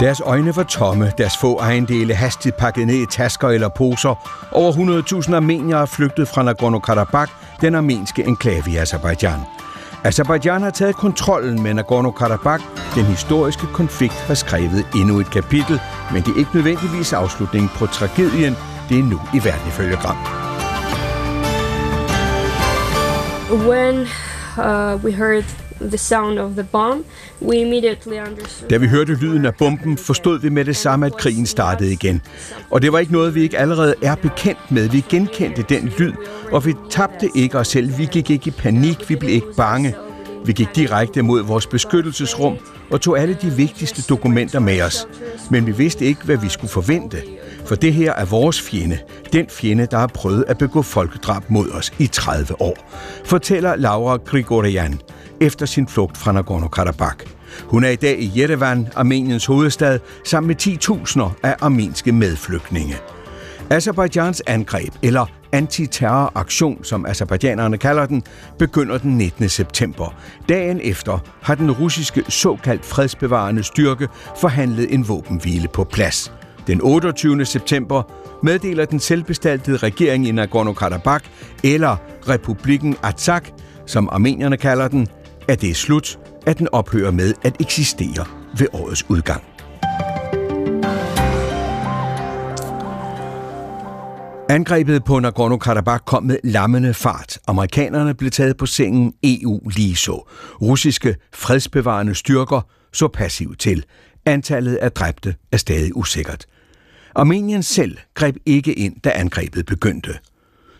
Deres øjne var tomme, deres få ejendele hastigt pakket ned i tasker eller poser. Over 100.000 armeniere er flygtet fra Nagorno-Karabakh, den armenske enklave i Azerbaijan. Azerbaijan har taget kontrollen med Nagorno-Karabakh. Den historiske konflikt har skrevet endnu et kapitel, men det er ikke nødvendigvis afslutningen på tragedien. Det er nu i verden ifølge Gram. When uh, we heard the sound of the bomb, we immediately understood... Da vi hørte lyden af bomben, forstod vi med det samme, at krigen startede igen. Og det var ikke noget, vi ikke allerede er bekendt med. Vi genkendte den lyd, og vi tabte ikke os selv. Vi gik ikke i panik, vi blev ikke bange. Vi gik direkte mod vores beskyttelsesrum og tog alle de vigtigste dokumenter med os. Men vi vidste ikke, hvad vi skulle forvente. For det her er vores fjende. Den fjende, der har prøvet at begå folkedrab mod os i 30 år. Fortæller Laura Grigorian efter sin flugt fra Nagorno-Karabakh. Hun er i dag i Yerevan, Armeniens hovedstad, sammen med 10.000 af armenske medflygtninge. Azerbaijans angreb, eller antiterroraktion, som azerbaijanerne kalder den, begynder den 19. september. Dagen efter har den russiske såkaldt fredsbevarende styrke forhandlet en våbenhvile på plads. Den 28. september meddeler den selvbestaltede regering i Nagorno-Karabakh, eller Republikken Artsakh, som armenierne kalder den, at det er slut, at den ophører med at eksistere ved årets udgang. Angrebet på Nagorno-Karabakh kom med lammende fart. Amerikanerne blev taget på sengen, EU lige så. Russiske fredsbevarende styrker så passivt til. Antallet af dræbte er stadig usikkert. Armenien selv greb ikke ind, da angrebet begyndte.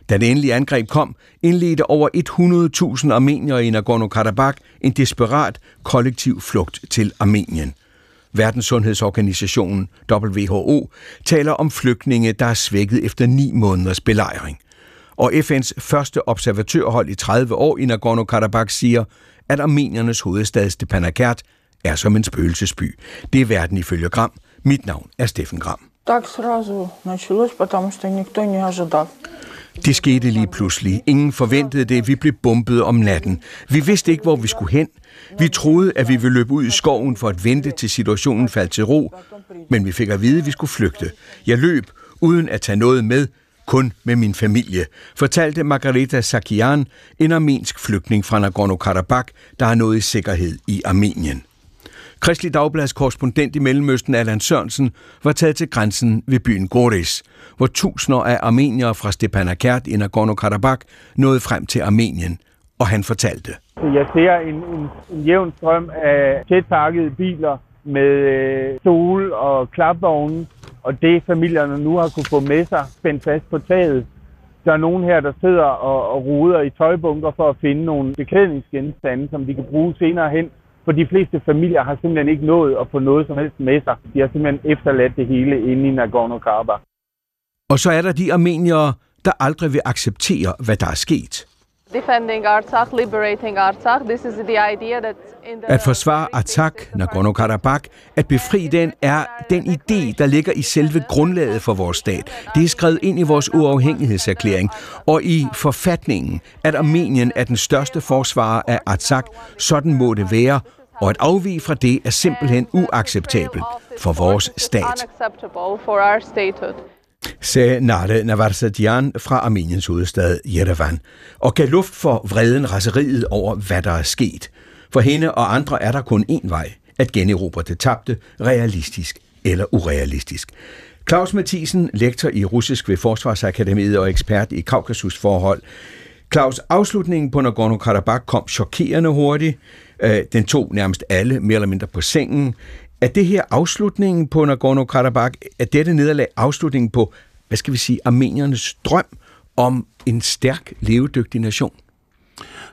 Da det endelige angreb kom, indledte over 100.000 armeniere i Nagorno-Karabakh en desperat kollektiv flugt til Armenien. Verdenssundhedsorganisationen WHO taler om flygtninge, der er svækket efter ni måneders belejring. Og FN's første observatørhold i 30 år i Nagorno-Karabakh siger, at armeniernes hovedstad Stepanakert er som en spøgelsesby. Det er verden ifølge Gram. Mit navn er Steffen Gram. Так сразу началось, потому что никто не ожидал. Det skete lige pludselig. Ingen forventede det. Vi blev bumpet om natten. Vi vidste ikke, hvor vi skulle hen. Vi troede, at vi ville løbe ud i skoven for at vente til situationen faldt til ro. Men vi fik at vide, at vi skulle flygte. Jeg løb, uden at tage noget med, kun med min familie, fortalte Margareta Sakian, en armensk flygtning fra Nagorno-Karabakh, der har nået i sikkerhed i Armenien. Kristelig Dagblads korrespondent i Mellemøsten, Allan Sørensen, var taget til grænsen ved byen Goris, hvor tusinder af armeniere fra Stepanakert i Nagorno-Karabakh nåede frem til Armenien, og han fortalte. Jeg ser en, en, en jævn strøm af tætpakkede biler med øh, stol og klapvogne, og det familierne nu har kunne få med sig spændt fast på taget. Der er nogen her, der sidder og, og ruder i tøjbunker for at finde nogle beklædningsgenstande, som de kan bruge senere hen for de fleste familier har simpelthen ikke nået at få noget som helst med sig. De har simpelthen efterladt det hele inde i Nagorno-Karabakh. Og så er der de armeniere, der aldrig vil acceptere, hvad der er sket. Defending Artsakh, liberating Artsakh. This is the idea that in the At forsvare Artsakh, Nagorno-Karabakh, at befri den, er den idé, der ligger i selve grundlaget for vores stat. Det er skrevet ind i vores uafhængighedserklæring og i forfatningen, at Armenien er den største forsvarer af Artsakh. Sådan må det være, og at afvige fra det er simpelthen uacceptabelt for vores stat, sagde Nale Navarsadian fra Armeniens hovedstad Yerevan, og gav luft for vreden raseriet over, hvad der er sket. For hende og andre er der kun én vej, at generobre det tabte, realistisk eller urealistisk. Claus Mathisen, lektor i russisk ved Forsvarsakademiet og ekspert i Kaukasusforhold. Claus, afslutningen på Nagorno-Karabakh kom chokerende hurtigt. Øh, den tog nærmest alle mere eller mindre på sengen. Er det her afslutningen på Nagorno-Karabakh? Er dette nederlag afslutningen på, hvad skal vi sige, armeniernes drøm om en stærk, levedygtig nation?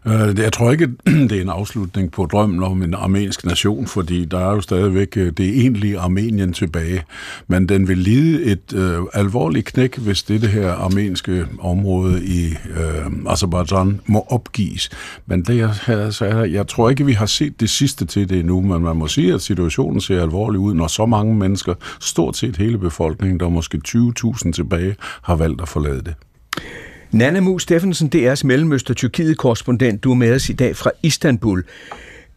Øh, jeg tror ikke, det er en afslutning på drømmen om en armensk nation, fordi der er jo stadigvæk øh, det egentlige Armenien tilbage. Men den vil lide et øh, alvorligt knæk, hvis det her armenske område i øh, Azerbaijan må opgives. Men det, jeg, så er, jeg tror ikke, vi har set det sidste til det endnu, men man må sige, at situationen ser alvorlig ud, når så mange mennesker, stort set hele befolkningen, der er måske 20.000 tilbage, har valgt at forlade det. Nana Mu Steffensen, DR's Mellemøster-Tyrkiet-korrespondent. Du er med os i dag fra Istanbul.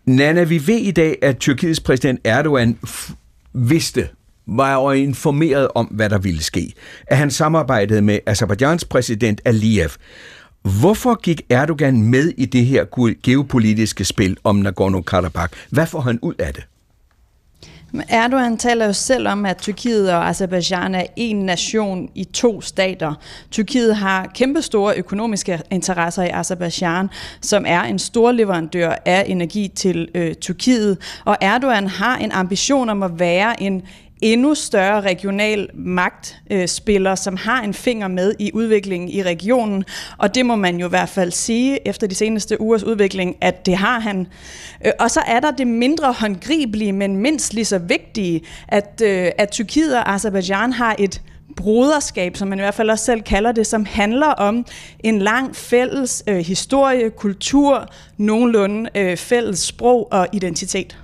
Nana, vi ved i dag, at Tyrkiets præsident Erdogan f- vidste, var informeret om, hvad der ville ske. At han samarbejdede med Azerbaijans præsident Aliyev. Hvorfor gik Erdogan med i det her geopolitiske spil om Nagorno-Karabakh? Hvad får han ud af det? Erdogan taler jo selv om, at Tyrkiet og Azerbaijan er en nation i to stater. Tyrkiet har kæmpestore økonomiske interesser i Azerbaijan, som er en stor leverandør af energi til øh, Tyrkiet. Og Erdogan har en ambition om at være en endnu større regional magtspiller, som har en finger med i udviklingen i regionen. Og det må man jo i hvert fald sige efter de seneste ugers udvikling, at det har han. Øh, og så er der det mindre håndgribelige, men mindst lige så vigtige, at, øh, at Tyrkiet og Azerbaijan har et broderskab, som man i hvert fald også selv kalder det, som handler om en lang fælles øh, historie, kultur, nogenlunde øh, fælles sprog og identitet.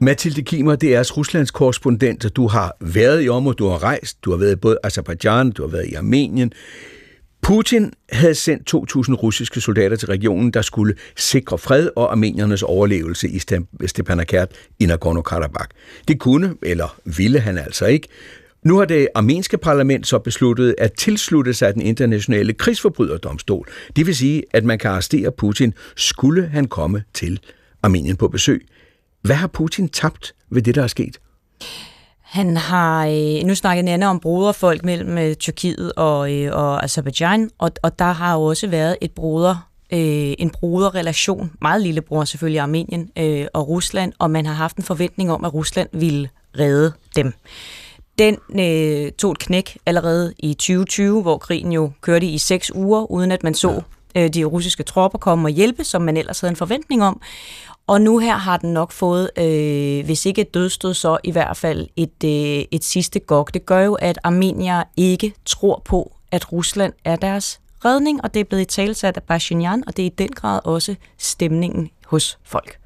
Mathilde Kimmer, det er Ruslands korrespondent, og du har været i området, du har rejst, du har været i både Azerbaijan, du har været i Armenien. Putin havde sendt 2.000 russiske soldater til regionen, der skulle sikre fred og armeniernes overlevelse i Stepanakert i Nagorno-Karabakh. Det kunne, eller ville han altså ikke. Nu har det armenske parlament så besluttet at tilslutte sig den internationale krigsforbryderdomstol. Det vil sige, at man kan arrestere Putin, skulle han komme til Armenien på besøg. Hvad har Putin tabt ved det, der er sket? Han har, øh, nu snakket Nanne om broderfolk mellem øh, Tyrkiet og, øh, og Azerbaijan, og, og der har også været et broder, en broderrelation, meget lille bror selvfølgelig Armenien og Rusland, og man har haft en forventning om, at Rusland ville redde dem. Den øh, tog et knæk allerede i 2020, hvor krigen jo kørte i seks uger, uden at man så ja. de russiske tropper komme og hjælpe, som man ellers havde en forventning om. Og nu her har den nok fået, øh, hvis ikke et dødstød, så i hvert fald et, øh, et sidste gok. Det gør jo, at armenier ikke tror på, at Rusland er deres redning, og det er blevet i talsat af Pashinyan, og det er i den grad også stemningen hos folk.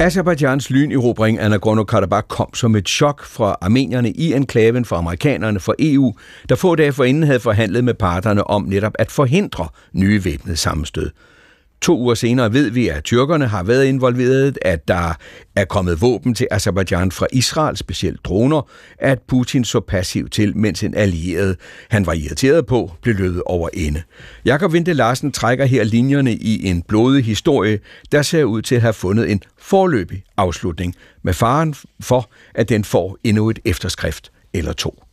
Azerbaijans lynerobring af Nagorno-Karabakh kom som et chok fra armenierne i enklaven for amerikanerne for EU, der få dage forinden havde forhandlet med parterne om netop at forhindre nye væbnede sammenstød. To uger senere ved vi, at tyrkerne har været involveret, at der er kommet våben til Azerbaijan fra Israel, specielt droner, at Putin så passiv til, mens en allieret, han var irriteret på, blev løbet over ende. Jakob Vinde Larsen trækker her linjerne i en blodig historie, der ser ud til at have fundet en forløbig afslutning, med faren for, at den får endnu et efterskrift eller to.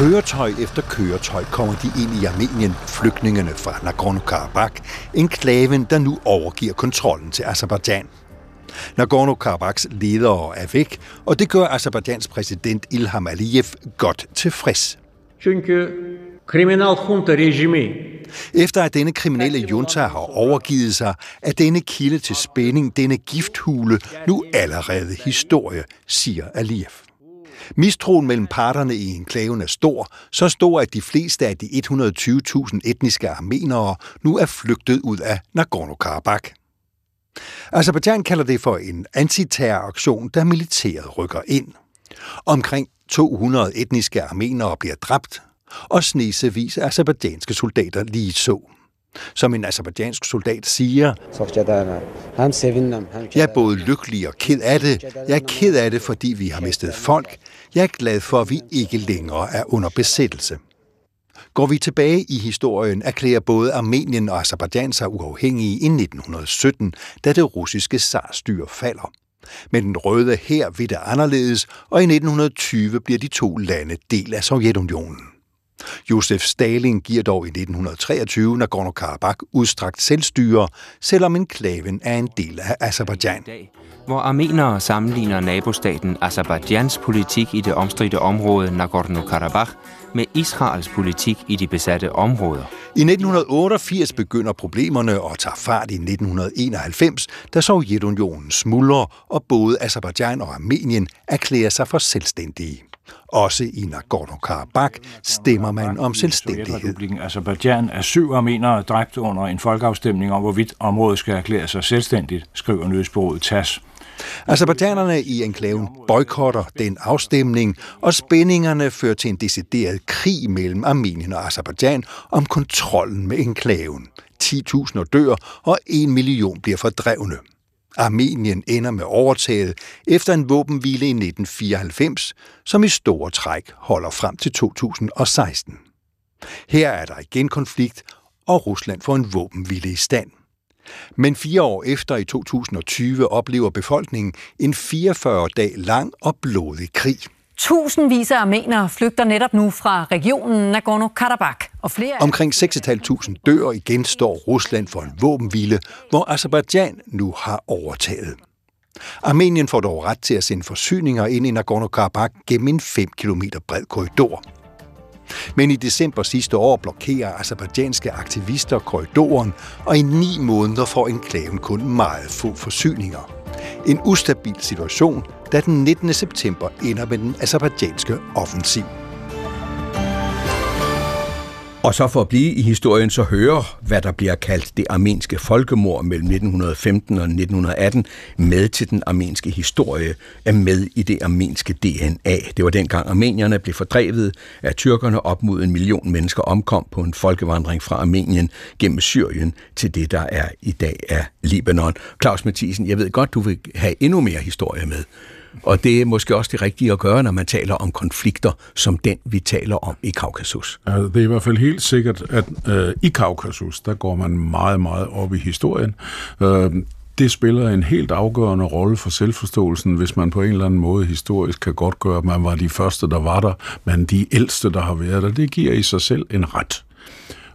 Køretøj efter køretøj kommer de ind i Armenien, flygtningene fra Nagorno-Karabakh, enklaven, der nu overgiver kontrollen til Azerbaijan. Nagorno-Karabakhs ledere er væk, og det gør Azerbaijans præsident Ilham Aliyev godt tilfreds. Efter at denne kriminelle junta har overgivet sig, er denne kilde til spænding, denne gifthule, nu allerede historie, siger Aliyev. Mistroen mellem parterne i enklaven er stor, så stor, at de fleste af de 120.000 etniske armenere nu er flygtet ud af Nagorno-Karabakh. Azerbaijan kalder det for en antiterroraktion, da militæret rykker ind. Omkring 200 etniske armenere bliver dræbt, og snesevis af azerbaijanske soldater lige så. Som en azerbaijansk soldat siger, jeg er både lykkelig og ked af det. Jeg er ked af det, fordi vi har mistet folk. Jeg er glad for, at vi ikke længere er under besættelse. Går vi tilbage i historien, erklærer både Armenien og Azerbaijan sig uafhængige i 1917, da det russiske zarstyre falder. Men den røde her vil det anderledes, og i 1920 bliver de to lande del af Sovjetunionen. Josef Stalin giver dog i 1923 Nagorno-Karabakh udstrakt selvstyre, selvom enklaven er en del af Azerbaijan. Hvor armenere sammenligner nabostaten Azerbaijans politik i det omstridte område Nagorno-Karabakh med Israels politik i de besatte områder. I 1988 begynder problemerne og tager fart i 1991, da Sovjetunionen smuldrer, og både Azerbaijan og Armenien erklærer sig for selvstændige. Også i Nagorno-Karabakh stemmer man om selvstændighed. Azerbaijan er syv armenere dræbt under en folkeafstemning om, hvorvidt området skal erklære sig selvstændigt, skriver nyhedsbureauet TASS. Azerbaijanerne i enklaven boykotter den afstemning, og spændingerne fører til en decideret krig mellem Armenien og Azerbaijan om kontrollen med enklaven. 10.000 dør, og 1 million bliver fordrevne. Armenien ender med overtaget efter en våbenhvile i 1994, som i store træk holder frem til 2016. Her er der igen konflikt, og Rusland får en våbenhvile i stand. Men fire år efter, i 2020, oplever befolkningen en 44 dag lang og blodig krig. Tusindvis af armenere flygter netop nu fra regionen Nagorno-Karabakh. Og flere... Omkring 6.500 dør, og igen står Rusland for en våbenhvile, hvor Azerbaijan nu har overtaget. Armenien får dog ret til at sende forsyninger ind i Nagorno-Karabakh gennem en 5 km bred korridor. Men i december sidste år blokerer azerbaijanske aktivister korridoren, og i ni måneder får enklaven kun meget få forsyninger. En ustabil situation, da den 19. september ender med den azerbaijanske offensiv. Og så for at blive i historien, så høre, hvad der bliver kaldt det armenske folkemord mellem 1915 og 1918 med til den armenske historie, er med i det armenske DNA. Det var dengang armenierne blev fordrevet af tyrkerne op mod en million mennesker omkom på en folkevandring fra Armenien gennem Syrien til det, der er i dag er Libanon. Claus Mathisen, jeg ved godt, du vil have endnu mere historie med. Og det er måske også det rigtige at gøre, når man taler om konflikter som den, vi taler om i Kaukasus. Ja, det er i hvert fald helt sikkert, at øh, i Kaukasus, der går man meget, meget op i historien. Øh, det spiller en helt afgørende rolle for selvforståelsen, hvis man på en eller anden måde historisk kan godt gøre, at man var de første, der var der, men de ældste, der har været der. Det giver i sig selv en ret.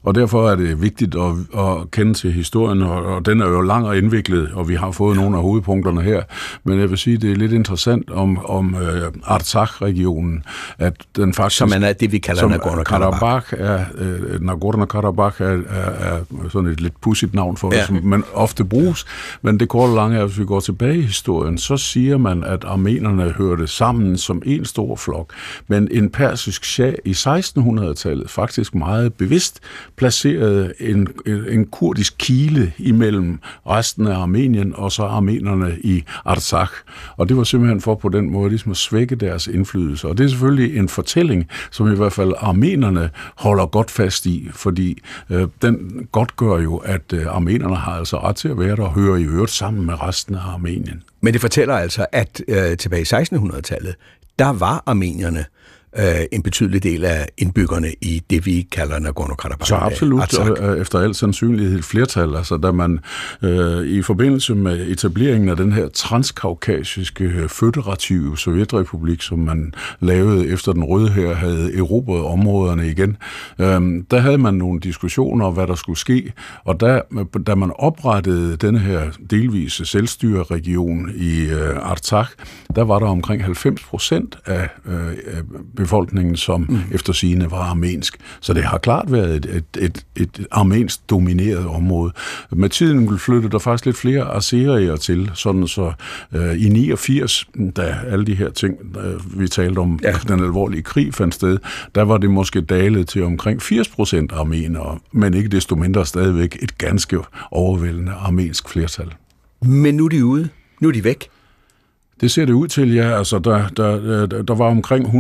Og derfor er det vigtigt at, at kende til historien, og, og den er jo lang og indviklet, og vi har fået nogle af hovedpunkterne her. Men jeg vil sige, det er lidt interessant om, om uh, Artsakh-regionen, at den faktisk... Som er det, vi kalder Nagorno-Karabakh. Er, uh, Nagorno-Karabakh er, er, er sådan et lidt pudsigt navn for ja. det, som man ofte bruges. Men det korte lange er, hvis vi går tilbage i historien, så siger man, at armenerne hørte sammen som en stor flok. Men en persisk shah i 1600-tallet faktisk meget bevidst placerede en, en kurdisk kile imellem resten af Armenien og så armenerne i Artsakh. Og det var simpelthen for på den måde ligesom at svække deres indflydelse. Og det er selvfølgelig en fortælling, som i hvert fald armenerne holder godt fast i, fordi øh, den godt gør jo, at øh, armenerne har altså ret til at være der og høre i øvrigt sammen med resten af Armenien. Men det fortæller altså, at øh, tilbage i 1600-tallet, der var armenierne øh, en betydelig del af indbyggerne i det, vi kalder Nagorno-Karabakh. Så absolut, og efter al sandsynlighed et flertal. Altså, da man øh, i forbindelse med etableringen af den her transkaukasiske øh, føderative sovjetrepublik, som man lavede efter den røde her, havde erobret områderne igen, øh, der havde man nogle diskussioner om, hvad der skulle ske, og da, da man oprettede denne her delvise selvstyreregion i øh, Artsakh, der var der omkring 90 procent af øh, befolkningen, som mm. efter sigende var armensk. Så det har klart været et, et, et, et armensk domineret område. Med tiden flyttede der faktisk lidt flere aserier til, sådan så øh, i 89, da alle de her ting, øh, vi talte om, ja. den alvorlige krig fandt sted, der var det måske dalet til omkring 80 procent armenere, men ikke desto mindre stadigvæk et ganske overvældende armensk flertal. Men nu er de ude. Nu er de væk. Det ser det ud til, ja. Altså, der, der, der var omkring 190.000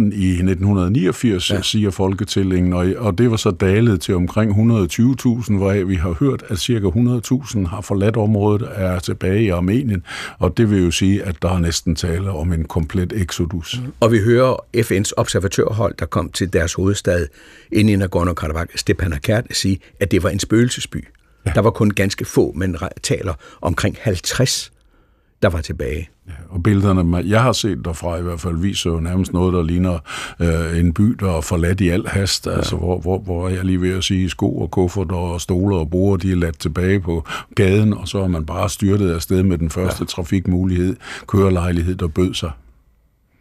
i 1989, ja. siger folketællingen, og, og det var så dalet til omkring 120.000, hvoraf vi har hørt, at cirka 100.000 har forladt området, er tilbage i Armenien, og det vil jo sige, at der er næsten tale om en komplet exodus. Mm. Og vi hører FN's observatørhold, der kom til deres hovedstad inde i Nagorno-Karabakh, Stepan Akert, sige, at det var en spøgelsesby. Ja. Der var kun ganske få, men taler omkring 50 der var tilbage. Ja, og billederne, jeg har set derfra i hvert fald, viser jo nærmest noget, der ligner øh, en by, der er forladt i al hast, ja. altså hvor, hvor, hvor jeg lige ved at sige, sko og kuffert og stoler og borer, de er ladt tilbage på gaden, og så er man bare styrtet afsted med den første ja. trafikmulighed, kørelejlighed, der bød sig.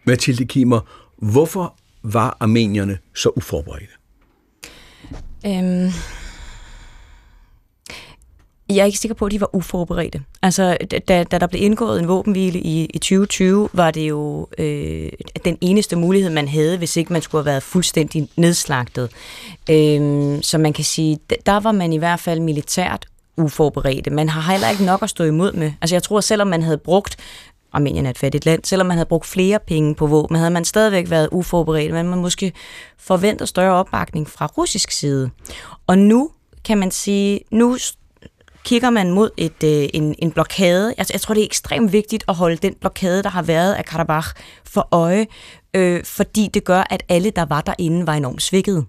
Mathilde Kimer, hvorfor var armenierne så uforberedte? Øhm jeg er ikke sikker på, at de var uforberedte. Altså, da, da der blev indgået en våbenhvile i, i 2020, var det jo øh, den eneste mulighed, man havde, hvis ikke man skulle have været fuldstændig nedslagtet. Øh, så man kan sige, der var man i hvert fald militært uforberedte. Man har heller ikke nok at stå imod med. Altså, jeg tror, selvom man havde brugt Armenien er et fattigt land. Selvom man havde brugt flere penge på våben, havde man stadigvæk været uforberedt, men man måske forventer større opbakning fra russisk side. Og nu kan man sige, nu kigger man mod et, øh, en, en blokade. Jeg, jeg tror, det er ekstremt vigtigt at holde den blokade, der har været af Karabakh, for øje, øh, fordi det gør, at alle, der var derinde, var enormt svækket.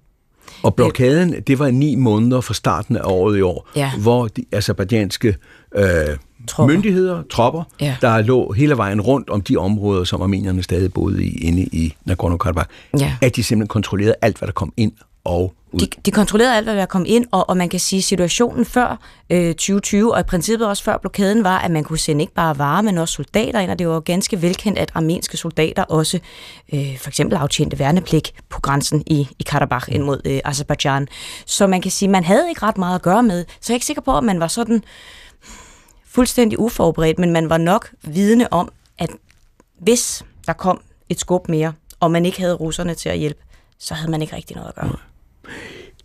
Og blokaden, det var ni måneder fra starten af året i år, Ja. hvor de azerbaijanske øh, Tropper. myndigheder, tropper, Ja. der lå hele vejen rundt om de områder, som armenierne stadig boede i, inde i Nagorno-Karabakh, Ja. at de simpelthen kontrollerede alt, hvad der kom ind og ud. De, de kontrollerede alt, hvad der kom ind, og, og man kan sige, at situationen før øh, 2020, og i princippet også før blokaden, var, at man kunne sende ikke bare varer, men også soldater ind, og det var ganske velkendt, at armenske soldater også øh, for eksempel aftjente værnepligt på grænsen i, i Karabakh ind mod øh, Azerbaijan. Så man kan sige, at man havde ikke ret meget at gøre med, så jeg er ikke sikker på, at man var sådan fuldstændig uforberedt, men man var nok vidne om, at hvis der kom et skub mere, og man ikke havde russerne til at hjælpe, så havde man ikke rigtig noget at gøre.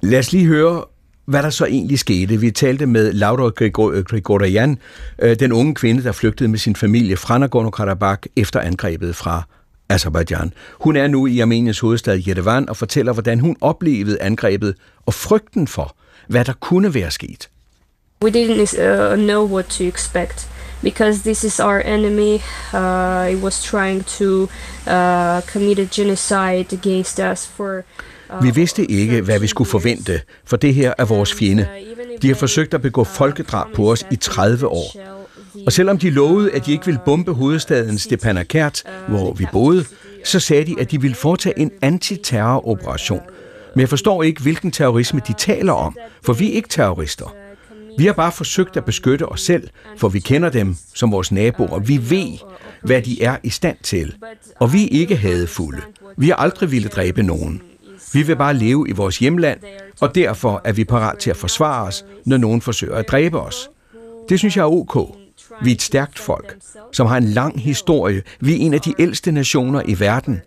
Lad os lige høre, hvad der så egentlig skete. Vi talte med Laura Grigor- Grigoryan, øh, den unge kvinde, der flygtede med sin familie fra Nagorno-Karabakh efter angrebet fra Azerbaijan. Hun er nu i Armeniens hovedstad Yerevan og fortæller, hvordan hun oplevede angrebet og frygten for, hvad der kunne være sket. We didn't uh, know what to expect because this is our enemy. Uh, it was trying to uh, commit a genocide against us for. Vi vidste ikke, hvad vi skulle forvente, for det her er vores fjende. De har forsøgt at begå folkedrab på os i 30 år. Og selvom de lovede, at de ikke ville bombe hovedstaden Stepanakert, hvor vi boede, så sagde de, at de ville foretage en antiterroroperation. Men jeg forstår ikke, hvilken terrorisme de taler om, for vi er ikke terrorister. Vi har bare forsøgt at beskytte os selv, for vi kender dem som vores naboer. Vi ved, hvad de er i stand til. Og vi er ikke hadefulde. Vi har aldrig ville dræbe nogen. Vi vil bare leve i vores hjemland, og derfor er vi parat til at forsvare os, når nogen forsøger at dræbe os. Det synes jeg er ok. Vi er et stærkt folk, som har en lang historie. Vi er en af de ældste nationer i verden.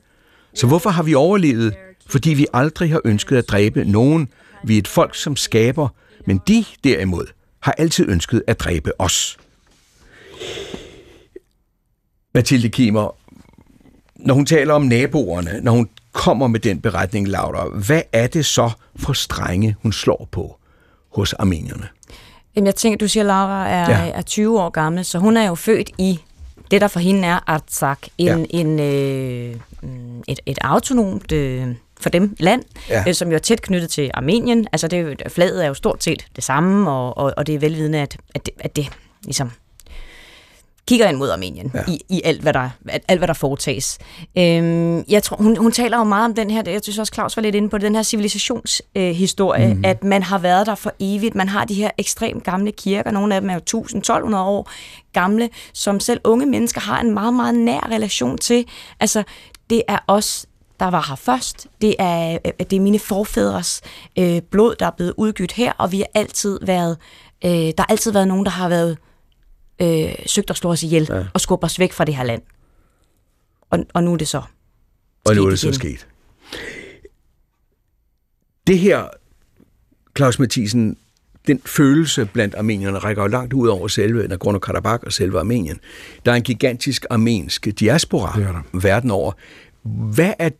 Så hvorfor har vi overlevet? Fordi vi aldrig har ønsket at dræbe nogen. Vi er et folk, som skaber, men de derimod har altid ønsket at dræbe os. Mathilde Kimmer, når hun taler om naboerne, når hun kommer med den beretning, Laura, hvad er det så for strenge, hun slår på hos armenierne? Jamen, jeg tænker, du siger, Laura er, Ja. er 20 år gammel, så hun er jo født i det, der for hende er Artsakh, en, Ja. en, øh, mm, et, et autonomt øh, for dem land, Ja. øh, som jo er tæt knyttet til Armenien. Altså, det, flaget er jo stort set det samme, og, og, og det er velvidende, at, at, det, at det ligesom kigger ind mod Armenien ja. i, i alt, hvad der, alt, hvad der foretages. Øhm, jeg tror, hun, hun taler jo meget om den her, jeg synes også, Claus var lidt inde på det, den her civilisationshistorie, øh, historie, Mhm. mm. at man har været der for evigt. Man har de her ekstremt gamle kirker, nogle af dem er jo 1000-1200 år gamle, som selv unge mennesker har en meget, meget nær relation til. Altså, det er os, der var her først. Det er, øh, det er mine forfædres øh, blod, der er blevet udgydt her, og vi har altid været, øh, der har altid været nogen, der har været øh, søgt at slå os ihjel ja. og skubbe os væk fra det her land. Og, og nu er det så Og nu er det så igen. sket. Det her, Claus Mathisen, den følelse blandt armenierne rækker jo langt ud over selve Nagorno-Karabakh og selve Armenien. Der er en gigantisk armensk diaspora verden over. Hvad er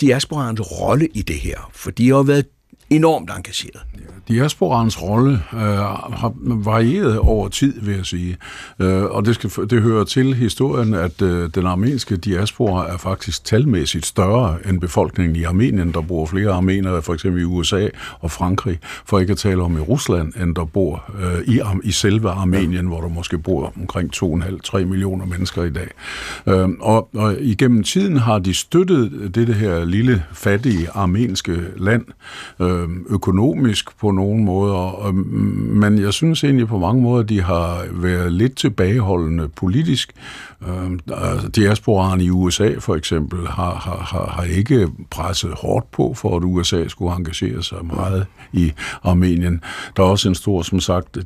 diasporaens rolle i det her? For de har jo været enormt engageret. Diasporans rolle øh, har varieret over tid, vil jeg sige. Øh, og det, skal, det hører til historien, at øh, den armenske diaspora er faktisk talmæssigt større end befolkningen i Armenien. Der bor flere armenere, for eksempel i USA og Frankrig, for ikke at tale om i Rusland, end der bor øh, i, i selve Armenien, ja. hvor der måske bor omkring 2,5-3 millioner mennesker i dag. Øh, og, og igennem tiden har de støttet dette her lille, fattige armenske land øh, Øh, økonomisk på nogle måder, mm, men jeg synes egentlig på mange måder, de har været lidt tilbageholdende politisk. Øh, altså, diasporaen i USA for eksempel har, har, har, har ikke presset hårdt på for, at USA skulle engagere sig meget i Armenien. Der er også en stor, som sagt,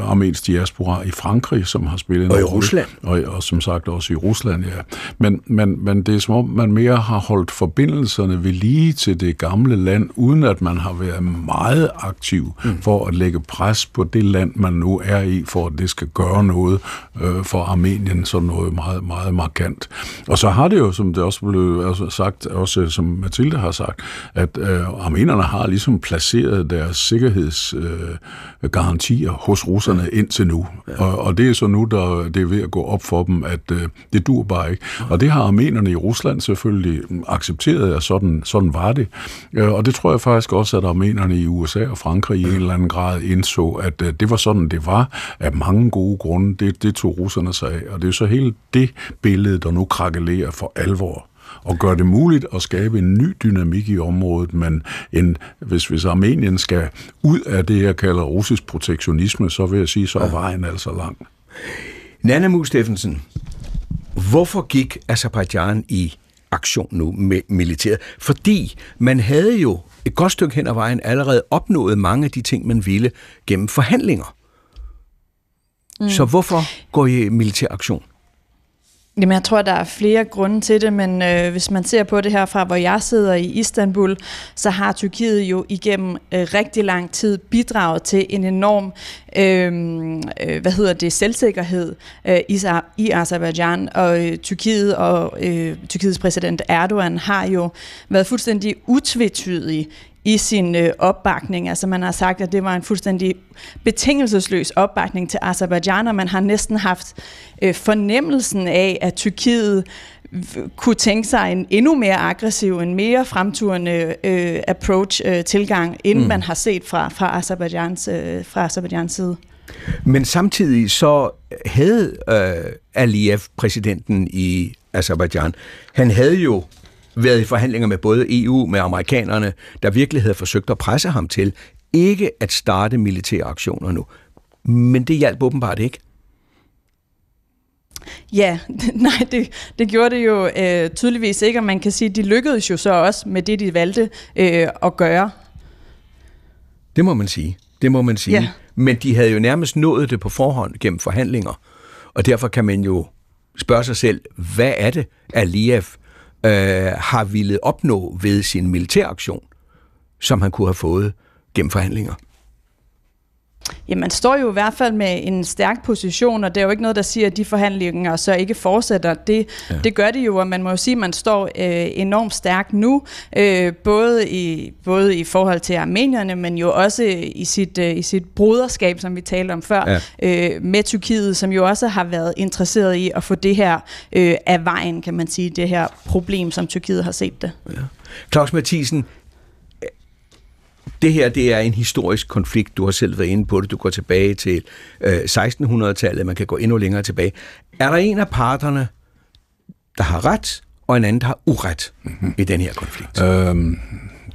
armensk diaspora i Frankrig, som har spillet en Og i. Rusland. Og, og som sagt også i Rusland, ja. Men, men, men det er som om, man mere har holdt forbindelserne ved lige til det gamle land, uden at man har har været meget aktiv mm. for at lægge pres på det land, man nu er i, for at det skal gøre noget øh, for Armenien, sådan noget meget, meget markant. Og så har det jo, som det også blev altså sagt, også som Mathilde har sagt, at øh, armenerne har ligesom placeret deres sikkerhedsgarantier øh, hos russerne indtil nu. Ja. Og, og det er så nu, der det er ved at gå op for dem, at øh, det dur bare ikke. Og det har armenerne i Rusland selvfølgelig accepteret, at sådan, sådan var det. Øh, og det tror jeg faktisk også, at armenerne i USA og Frankrig i en eller anden grad indså, at øh, det var sådan, det var, af mange gode grunde. Det, det tog russerne sig af. Og det er jo så hele det billede, der nu krakelerer for alvor og gør det muligt at skabe en ny dynamik i området, men en, hvis, hvis Armenien skal ud af det, jeg kalder russisk protektionisme, så vil jeg sige, så er vejen altså lang. Nana Mus Steffensen, hvorfor gik Azerbaijan i aktion nu med militæret? Fordi man havde jo et godt stykke hen ad vejen allerede opnået mange af de ting, man ville gennem forhandlinger. Mm. Så hvorfor går I i militær aktion? Jamen, jeg tror, der er flere grunde til det, men øh, hvis man ser på det her fra, hvor jeg sidder i Istanbul, så har Tyrkiet jo igennem øh, rigtig lang tid bidraget til en enorm, øh, øh, hvad hedder det, selvsikkerhed øh, i, i Azerbaijan, og øh, Tyrkiet og øh, Tyrkiets præsident Erdogan har jo været fuldstændig utvetydige i sin øh, opbakning. Altså man har sagt, at det var en fuldstændig betingelsesløs opbakning til Azerbaijan, og man har næsten haft øh, fornemmelsen af, at Tyrkiet kunne tænke sig en endnu mere aggressiv, en mere fremturende øh, approach-tilgang, øh, end mm. man har set fra, fra, Azerbaijans, øh, fra Azerbaijans side. Men samtidig så havde øh, Aliyev, præsidenten i Azerbaijan, han havde jo været i forhandlinger med både EU, med amerikanerne, der virkelig havde forsøgt at presse ham til ikke at starte militære aktioner nu. Men det hjalp åbenbart ikke. Ja, nej, det, det gjorde det jo øh, tydeligvis ikke, og man kan sige, at de lykkedes jo så også med det, de valgte øh, at gøre. Det må man sige. Det må man sige. Ja. Men de havde jo nærmest nået det på forhånd gennem forhandlinger. Og derfor kan man jo spørge sig selv, hvad er det, Aliyev øh, har ville opnå ved sin militæraktion, som han kunne have fået gennem forhandlinger. Ja, man står jo i hvert fald med en stærk position, og det er jo ikke noget, der siger, at de forhandlinger så ikke fortsætter. Det, ja. det gør det jo, og man må jo sige, at man står øh, enormt stærkt nu, øh, både, i, både i forhold til armenierne, men jo også i sit, øh, i sit broderskab, som vi talte om før, ja. øh, med Tyrkiet, som jo også har været interesseret i at få det her øh, af vejen, kan man sige, det her problem, som Tyrkiet har set det. Ja. Claus Mathisen, det her det er en historisk konflikt. Du har selv været inde på det. Du går tilbage til øh, 1600-tallet. Man kan gå endnu længere tilbage. Er der en af parterne, der har ret, og en anden, der har uret mm-hmm. i den her konflikt? Øhm,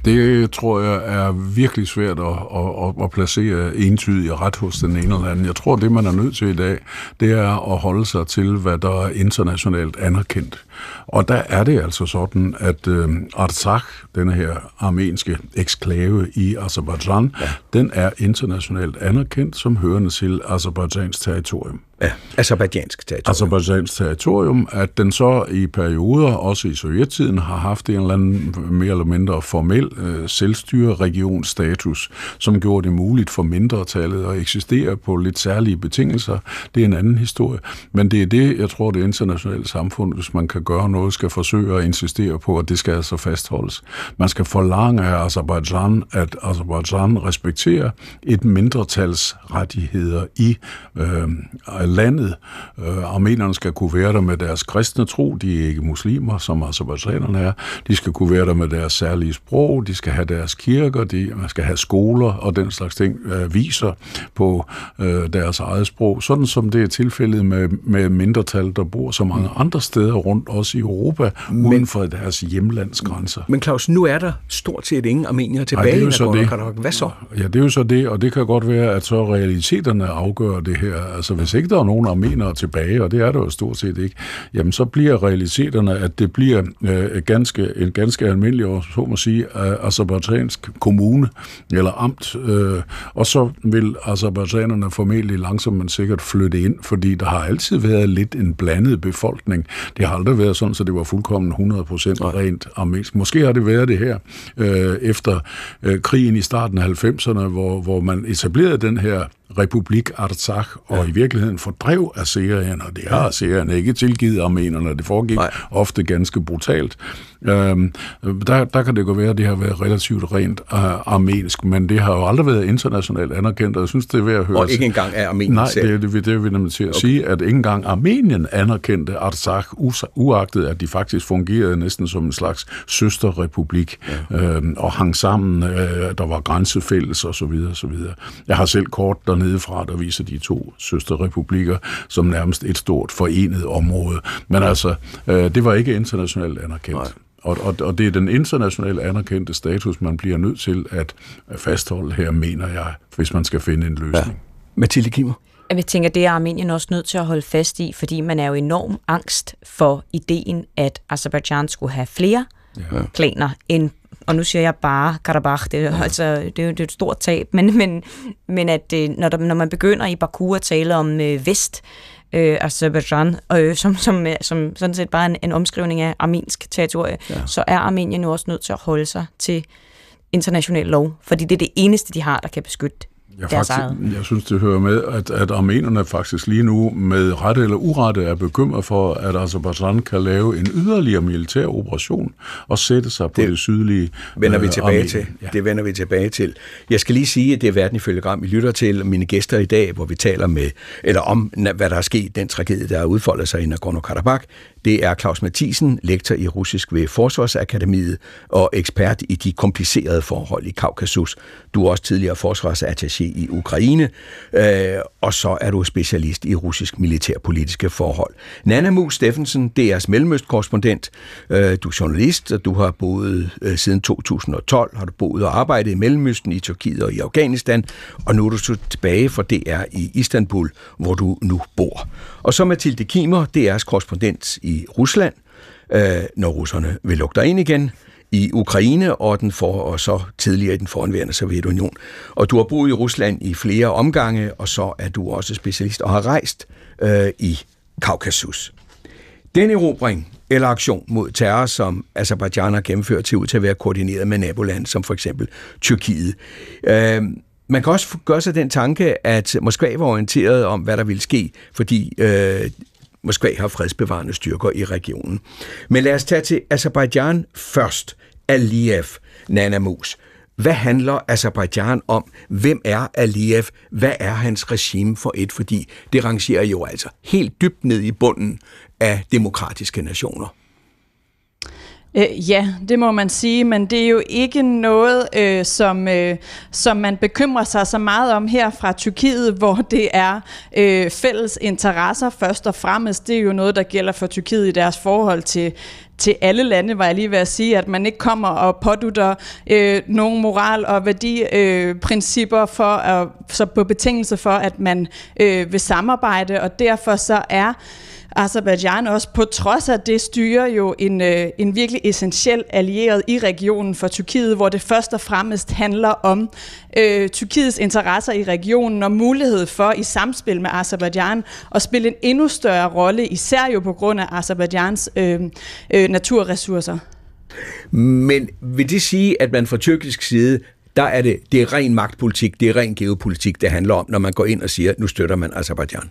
det tror jeg er virkelig svært at, at, at placere entydigt ret hos den ene eller anden. Jeg tror, det man er nødt til i dag, det er at holde sig til, hvad der er internationalt anerkendt. Og der er det altså sådan, at øh, Artsakh, denne her armenske eksklave i Azerbaijan, ja. den er internationalt anerkendt som hørende til Azerbaijans territorium. Ja, azerbaijansk territorium. Azerbaijansk territorium, at den så i perioder, også i sovjettiden, har haft en eller anden mere eller mindre formel øh, selvstyre-regionstatus, som gjorde det muligt for mindretallet at eksistere på lidt særlige betingelser. Det er en anden historie. Men det er det, jeg tror, det internationale samfund, hvis man kan gøre noget, skal forsøge at insistere på, at det skal altså fastholdes. Man skal forlange af Azerbaijan, at Azerbaijan respekterer et mindretals rettigheder i øh, landet. Øh, armenerne skal kunne være der med deres kristne tro, de er ikke muslimer, som azerbaijanerne er. De skal kunne være der med deres særlige sprog, de skal have deres kirker, de man skal have skoler og den slags ting, øh, viser på øh, deres eget sprog. Sådan som det er tilfældet med, med mindretal, der bor så mange andre steder rundt, også i Europa, men, uden for deres hjemlandsgrænser. Men Claus, nu er der stort set ingen armenier tilbage Ej, det er jo så det. Hvad så? Ja, det er jo så det, og det kan godt være, at så realiteterne afgør det her. Altså, hvis ikke der der nogen armenere tilbage, og det er der jo stort set ikke, jamen så bliver realiteterne, at det bliver øh, ganske, en ganske almindelig, så må sige, øh, azerbaijansk kommune eller amt, øh, og så vil azerbaijanerne formentlig langsomt men sikkert flytte ind, fordi der har altid været lidt en blandet befolkning. Det har aldrig været sådan, så det var fuldkommen 100% rent armensk. Måske har det været det her øh, efter øh, krigen i starten af 90'erne, hvor, hvor man etablerede den her Republik Artsakh, og ja. i virkeligheden fordrev Azerierne, og det har Azerierne ikke tilgivet armenerne, det foregik Nej. ofte ganske brutalt. Øhm, der, der kan det gå være, at det har været relativt rent uh, armensk, men det har jo aldrig været internationalt anerkendt, og jeg synes, det er værd at høre. Og ikke engang er Armenien Nej, selv? det, det, det, det vil nemlig til at okay. sige, at ikke engang Armenien anerkendte Artsakh, uagtet at de faktisk fungerede næsten som en slags søsterrepublik, ja. øhm, og hang sammen, øh, der var grænsefælles og så videre, så videre. Jeg har selv kort dernede fra, der viser de to søsterrepublikker som nærmest et stort forenet område. Men altså, øh, det var ikke internationalt anerkendt. Nej. Og, og, og det er den internationale anerkendte status, man bliver nødt til at fastholde her, mener jeg, hvis man skal finde en løsning. Ja. Mathilde Kimmer? Jeg tænker, det er Armenien også nødt til at holde fast i, fordi man er jo enormt angst for ideen, at Azerbaijan skulle have flere ja. klaner end og nu siger jeg bare Karabakh, det er, ja. altså, det er jo det er et stort tab, men, men, men at når, der, når man begynder i Baku at tale om øh, Vest, øh, Azerbaijan, øh, som, som, som sådan set bare en, en omskrivning af armensk territorie, ja. så er Armenien jo også nødt til at holde sig til international lov, fordi det er det eneste, de har, der kan beskytte Ja, faktisk, jeg synes, det hører med, at, at armenerne faktisk lige nu med rette eller urette er bekymret for, at Azerbaijan kan lave en yderligere militær operation og sætte sig på det, det sydlige vender vi øh, tilbage Armenien. til. Ja. Det vender vi tilbage til. Jeg skal lige sige, at det er Verden ifølge Gram, vi lytter til mine gæster i dag, hvor vi taler med, eller om, hvad der er sket, den tragedie, der er udfoldet sig i Nagorno-Karabakh. Det er Claus Mathisen, lektor i russisk ved Forsvarsakademiet og ekspert i de komplicerede forhold i Kaukasus. Du er også tidligere forsvarsattaché i Ukraine, øh, og så er du specialist i russisk militærpolitiske forhold. Nana Mus Steffensen, DR's mellemøstkorrespondent. Øh, du er journalist, og du har boet øh, siden 2012, har du boet og arbejdet i Mellemøsten, i Tyrkiet og i Afghanistan, og nu er du så tilbage for DR i Istanbul, hvor du nu bor. Og så Mathilde Kimer, DR's korrespondent i Rusland, øh, når russerne vil lukke dig ind igen, i Ukraine og, den for, og så tidligere i den foranværende Sovjetunion. Og du har boet i Rusland i flere omgange, og så er du også specialist og har rejst øh, i Kaukasus. Den erobring eller aktion mod terror, som Azerbaijan har gennemført, til ud til at være koordineret med naboland, som for eksempel Tyrkiet. Øh, man kan også gøre sig den tanke, at Moskva var orienteret om, hvad der ville ske, fordi øh, Moskva har fredsbevarende styrker i regionen. Men lad os tage til Azerbaijan først. Aliyev, Nana Mus. Hvad handler Azerbaijan om? Hvem er Aliyev? Hvad er hans regime for et? Fordi det rangerer jo altså helt dybt ned i bunden af demokratiske nationer. Øh, ja, det må man sige, men det er jo ikke noget, øh, som, øh, som man bekymrer sig så meget om her fra Tyrkiet, hvor det er øh, fælles interesser først og fremmest. Det er jo noget, der gælder for Tyrkiet i deres forhold til, til alle lande, var jeg lige ved at sige, at man ikke kommer og pådutter øh, nogle moral- og værdiprincipper øh, for, at, så på betingelse for, at man øh, vil samarbejde, og derfor så er Azerbaijan også på trods af det styrer jo en, øh, en virkelig essentiel allieret i regionen for Tyrkiet, hvor det først og fremmest handler om øh, Tyrkiets interesser i regionen og mulighed for i samspil med Azerbaijan at spille en endnu større rolle, især jo på grund af Azerbaijans øh, øh, naturressourcer. Men vil det sige, at man fra tyrkisk side der er det, det er ren magtpolitik, det er ren geopolitik, det handler om, når man går ind og siger, nu støtter man Azerbaijan.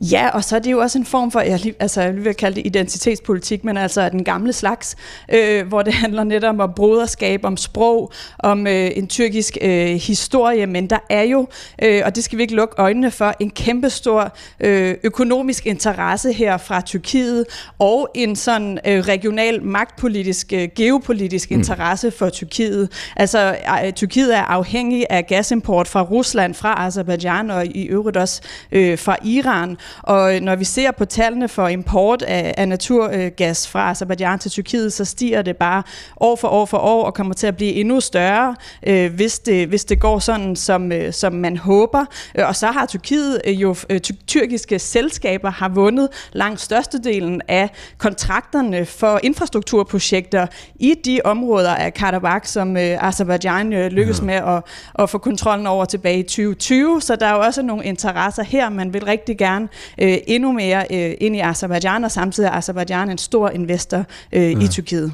Ja, og så er det jo også en form for, jeg, altså, jeg vil kalde det identitetspolitik, men altså af den gamle slags, øh, hvor det handler netop om broderskab, om sprog, om øh, en tyrkisk øh, historie, men der er jo, øh, og det skal vi ikke lukke øjnene for, en kæmpestor øh, økonomisk interesse her fra Tyrkiet, og en sådan øh, regional magtpolitisk, øh, geopolitisk mm. interesse for Tyrkiet. Altså, øh, Tyrkiet er afhængig af gasimport fra Rusland, fra Azerbaijan og i øvrigt også øh, fra Iran, Og når vi ser på tallene for import af, af naturgas fra Azerbaijan til Tyrkiet, så stiger det bare år for år for år og kommer til at blive endnu større, øh, hvis, det, hvis det går sådan, som, øh, som man håber. Og så har Tyrkiet øh, jo, øh, tyrkiske selskaber har vundet langt størstedelen af kontrakterne for infrastrukturprojekter i de områder af Karabakh, som øh, Azerbaijan øh, lykkedes ja. med at, at få kontrollen over tilbage i 2020. Så der er jo også nogle interesser her. Man vil rigtig gerne øh, endnu mere øh, ind i Azerbaijan, og samtidig er Azerbaijan en stor investor øh, ja. i Tyrkiet.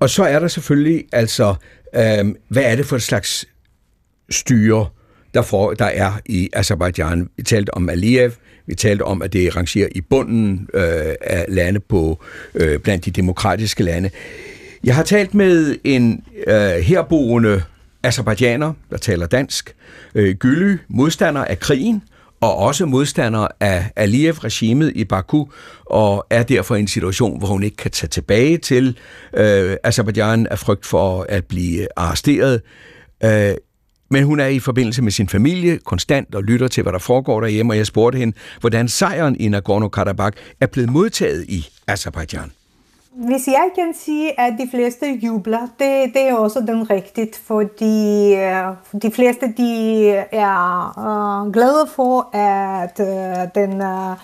Og så er der selvfølgelig altså, øh, hvad er det for et slags styre, der, for, der er i Azerbaijan? Vi talte om Aliyev, vi talte om, at det rangerer i bunden øh, af lande på øh, blandt de demokratiske lande. Jeg har talt med en øh, herboende azerbaijaner, der taler dansk, øh, Gylly, modstander af krigen, og også modstander af Aliyev-regimet i Baku, og er derfor i en situation, hvor hun ikke kan tage tilbage til øh, Azerbaijan af frygt for at blive arresteret. Øh, men hun er i forbindelse med sin familie konstant og lytter til, hvad der foregår derhjemme, og jeg spurgte hende, hvordan sejren i Nagorno-Karabakh er blevet modtaget i Azerbaijan. Hvis jeg kan sige, at de fleste jubler, det, det er også den rigtigt, fordi øh, de fleste de er uh, glade for, at uh, den uh,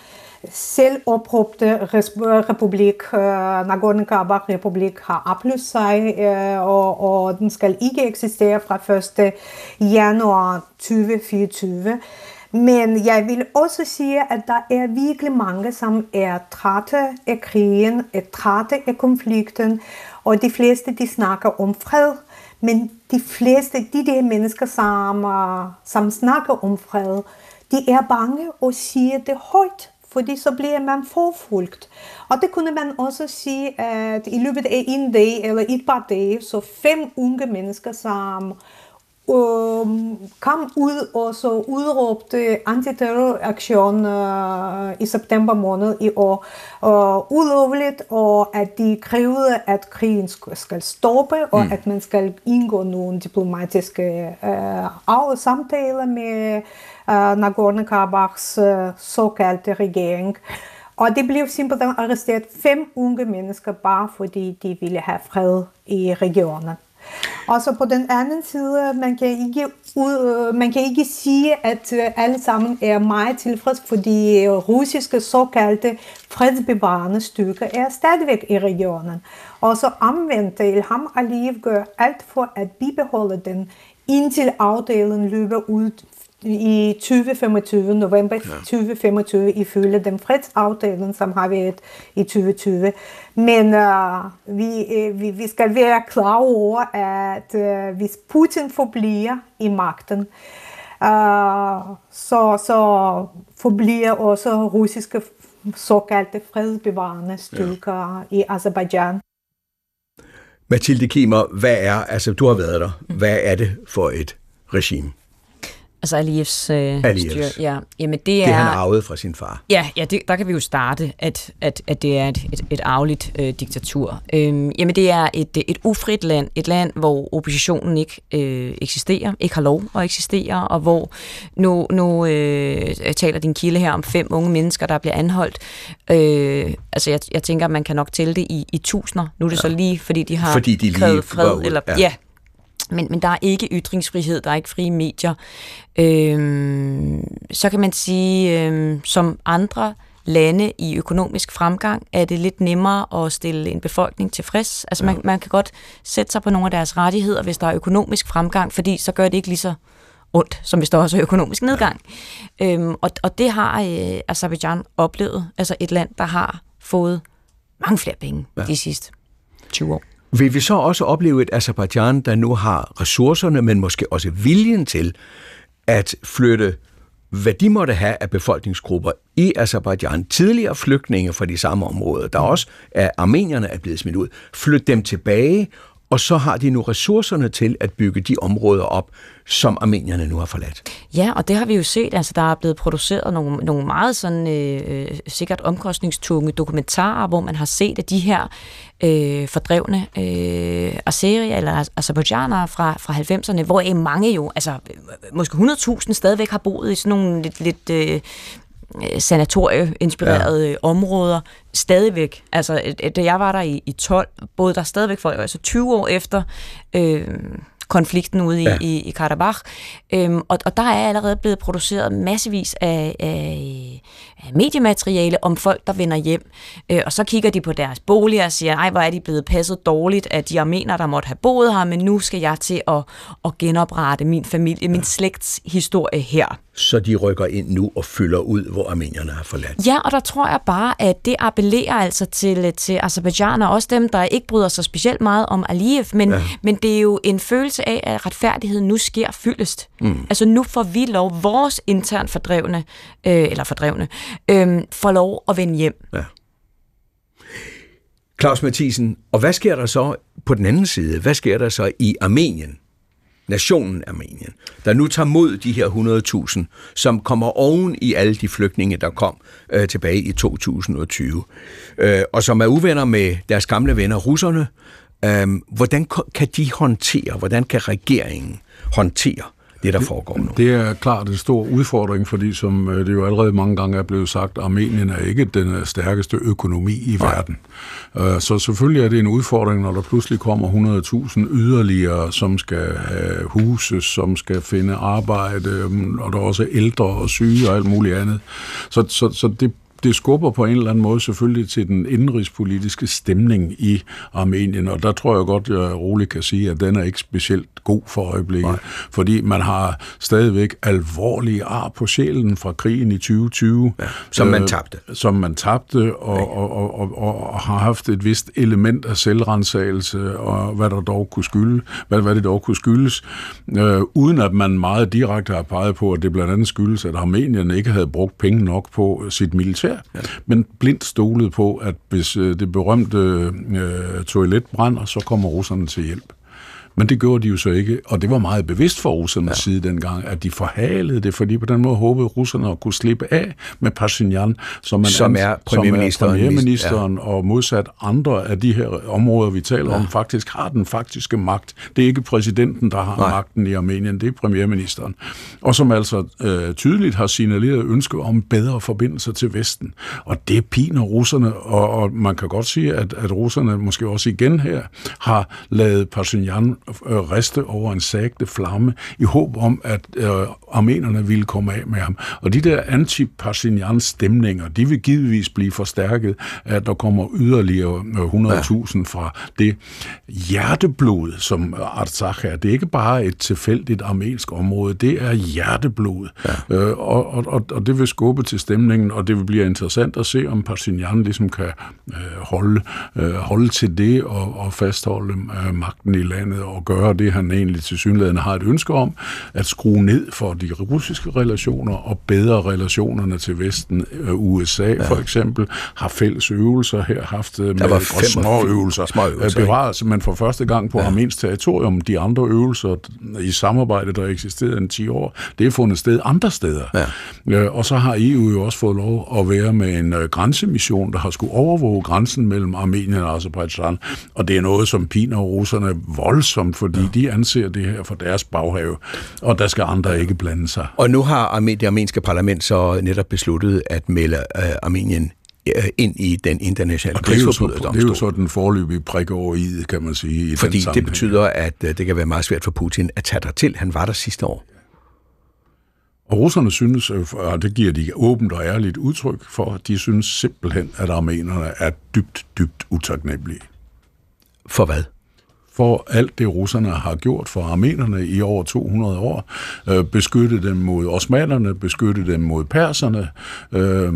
selvopråbte republik, uh, Nagorno-Karabakh-republik, har opløst sig, uh, og, og den skal ikke eksistere fra 1. januar 2024. Men jeg vil også sige, at der er virkelig mange, som er trætte af krigen, er trætte af konflikten, og de fleste de snakker om fred. Men de fleste, de der mennesker, som, øh, som snakker om fred, de er bange og siger det højt, fordi så bliver man forfulgt. Og det kunne man også sige, at i løbet af en dag eller et par dage, så fem unge mennesker, som kom ud og så udråbte antiterroraktion øh, i september måned i år øh, ulovligt, og at de krævede, at krigen skal stoppe, og mm. at man skal indgå nogle diplomatiske øh, samtaler med øh, Nagorno-Karabakhs øh, såkaldte regering. Og det blev simpelthen arresteret fem unge mennesker, bare fordi de ville have fred i regionen. Og så på den anden side, man kan ikke, ud, øh, man kan ikke sige, at øh, alle sammen er meget tilfredse, fordi øh, russiske såkaldte fredsbevarende styrker er stadigvæk i regionen. Og så omvendt Ilham Aliyev gør alt for at bibeholde den, indtil aftalen løber ud i 2025, november ja. 2025, ifølge den fredsaftalen, som har været i 2020. Men uh, vi, uh, vi, vi skal være klar over, at uh, hvis Putin forbliver i magten, uh, så, så forbliver også russiske såkaldte fredsbevarende styrker ja. i Azerbaijan. Mathilde Kimer, hvad er, altså du har været der, hvad er det for et regime? Altså Aliyevs øh, Aliyevs. styr. Ja. Jamen, det er... Det han arvede fra sin far. Ja, ja det, der kan vi jo starte, at, at, at det er et, et, et arveligt øh, diktatur. Øhm, jamen, det er et, et ufrit land. Et land, hvor oppositionen ikke øh, eksisterer, ikke har lov at eksistere, og hvor nu, nu øh, taler din kilde her om fem unge mennesker, der bliver anholdt. Øh, altså, jeg, jeg tænker, man kan nok tælle det i, i tusinder. Nu er det ja. så lige, fordi de har fordi de krævet fred. Eller, ja. ja, men, men der er ikke ytringsfrihed, der er ikke frie medier. Øhm, så kan man sige, øhm, som andre lande i økonomisk fremgang, er det lidt nemmere at stille en befolkning tilfreds. Altså man, man kan godt sætte sig på nogle af deres rettigheder, hvis der er økonomisk fremgang, fordi så gør det ikke lige så ondt, som hvis der også er økonomisk nedgang. Ja. Øhm, og, og det har øh, Azerbaijan oplevet. Altså et land, der har fået mange flere penge ja. de sidste 20 år. Vil vi så også opleve et Azerbaijan, der nu har ressourcerne, men måske også viljen til at flytte, hvad de måtte have af befolkningsgrupper i Azerbaijan, tidligere flygtninge fra de samme områder, der også er armenierne er blevet smidt ud, flytte dem tilbage og så har de nu ressourcerne til at bygge de områder op, som armenierne nu har forladt. Ja, og det har vi jo set. Altså, der er blevet produceret nogle, nogle meget sådan, øh, øh sikkert omkostningstunge dokumentarer, hvor man har set, at de her øh, fordrevne øh, Azeri eller Azerbaijanere fra, fra 90'erne, hvor mange jo, altså måske 100.000 stadigvæk har boet i sådan nogle lidt, lidt øh, sanatorieinspirerede ja. områder stadigvæk. Altså, da jeg var der i, i 12, boede der stadigvæk folk, altså 20 år efter øh, konflikten ude i, ja. i, i Karabakh. Øhm, og, og der er allerede blevet produceret massevis af, af mediemateriale om folk, der vender hjem. Øh, og så kigger de på deres boliger og siger, ej, hvor er de blevet passet dårligt af de armener, der måtte have boet her, men nu skal jeg til at, at genoprette min familie, min slægts historie her så de rykker ind nu og fylder ud, hvor armenierne har forladt. Ja, og der tror jeg bare, at det appellerer altså til, til Azerbaijan og også dem, der ikke bryder sig specielt meget om Aliyev, men, ja. men det er jo en følelse af, at retfærdigheden nu sker fyldest. Mm. Altså nu får vi lov, vores internt fordrevne, øh, eller fordrevne, øhm, får lov at vende hjem. Ja. Claus Mathisen, og hvad sker der så på den anden side? Hvad sker der så i Armenien? nationen Armenien, der nu tager mod de her 100.000, som kommer oven i alle de flygtninge, der kom øh, tilbage i 2020, øh, og som er uvenner med deres gamle venner russerne. Øh, hvordan kan de håndtere, hvordan kan regeringen håndtere det, der foregår nu. Det er klart en stor udfordring, fordi som øh, det jo allerede mange gange er blevet sagt, Armenien er ikke den øh, stærkeste økonomi i Nej. verden. Øh, så selvfølgelig er det en udfordring, når der pludselig kommer 100.000 yderligere, som skal have huses, som skal finde arbejde, og der er også ældre og syge og alt muligt andet. Så, så, så det det skubber på en eller anden måde selvfølgelig til den indrigspolitiske stemning i Armenien, og der tror jeg godt, jeg roligt kan sige, at den er ikke specielt god for øjeblikket, Nej. fordi man har stadigvæk alvorlige ar på sjælen fra krigen i 2020. Ja, som man øh, tabte. Som man tabte, og, og, og, og, og, og har haft et vist element af selvrensagelse, og hvad der dog kunne skylde, hvad, hvad det dog kunne skyldes, øh, uden at man meget direkte har peget på, at det blandt andet skyldes, at Armenien ikke havde brugt penge nok på sit militær, ja. men blindt stolede på, at hvis øh, det berømte øh, toilet brænder, så kommer russerne til hjælp. Men det gjorde de jo så ikke, og det var meget bevidst for russernes ja. side dengang, at de forhalede det, fordi på den måde håbede russerne at kunne slippe af med Pashinyan, som, man som er premierministeren, som er premierministeren ja. og modsat andre af de her områder, vi taler ja. om, faktisk har den faktiske magt. Det er ikke præsidenten, der har Nej. magten i Armenien, det er premierministeren. Og som altså øh, tydeligt har signaleret ønske om bedre forbindelser til Vesten. Og det piner russerne, og, og man kan godt sige, at, at russerne måske også igen her har lavet Pashinyan øh, riste over en sagte flamme i håb om, at øh, armenerne ville komme af med ham. Og de der anti stemninger, de vil givetvis blive forstærket, at der kommer yderligere 100.000 ja. fra det hjerteblod, som Artsakh er. Det er ikke bare et tilfældigt armensk område, det er hjerteblod. Ja. Øh, og, og, og det vil skubbe til stemningen, og det vil blive interessant at se, om Pashinyan ligesom kan øh, holde, øh, holde til det og, og fastholde øh, magten i landet og gøre det, han egentlig til synligheden har et ønske om, at skrue ned for de russiske relationer og bedre relationerne til Vesten. Øh, USA ja. for eksempel har fælles øvelser her haft øh, med var fem små øvelser, små øvelser øh, bevaret, men for første gang på ja. armensk territorium. De andre øvelser i samarbejde, der eksisterede en 10 år, det er fundet sted andre steder. Ja. Og så har EU jo også fået lov at være med en grænsemission, der har skulle overvåge grænsen mellem Armenien og Azerbaijan, og det er noget, som piner russerne voldsomt fordi ja. de anser det her for deres baghave, og der skal andre ikke blande sig. Og nu har det armenske parlament så netop besluttet at melde uh, Armenien øh, ind i den internationale krigsforbryderdomstol. Det er jo så den forløbige prik over i, kan man sige. I Fordi den det betyder, at uh, det kan være meget svært for Putin at tage dig til. Han var der sidste år. Og russerne synes, og det giver de åbent og ærligt udtryk for, de synes simpelthen, at armenerne er dybt, dybt utaknemmelige. For hvad? For alt det, russerne har gjort for armenerne i over 200 år. Øh, beskytte dem mod osmanerne, beskytte dem mod perserne. Øh,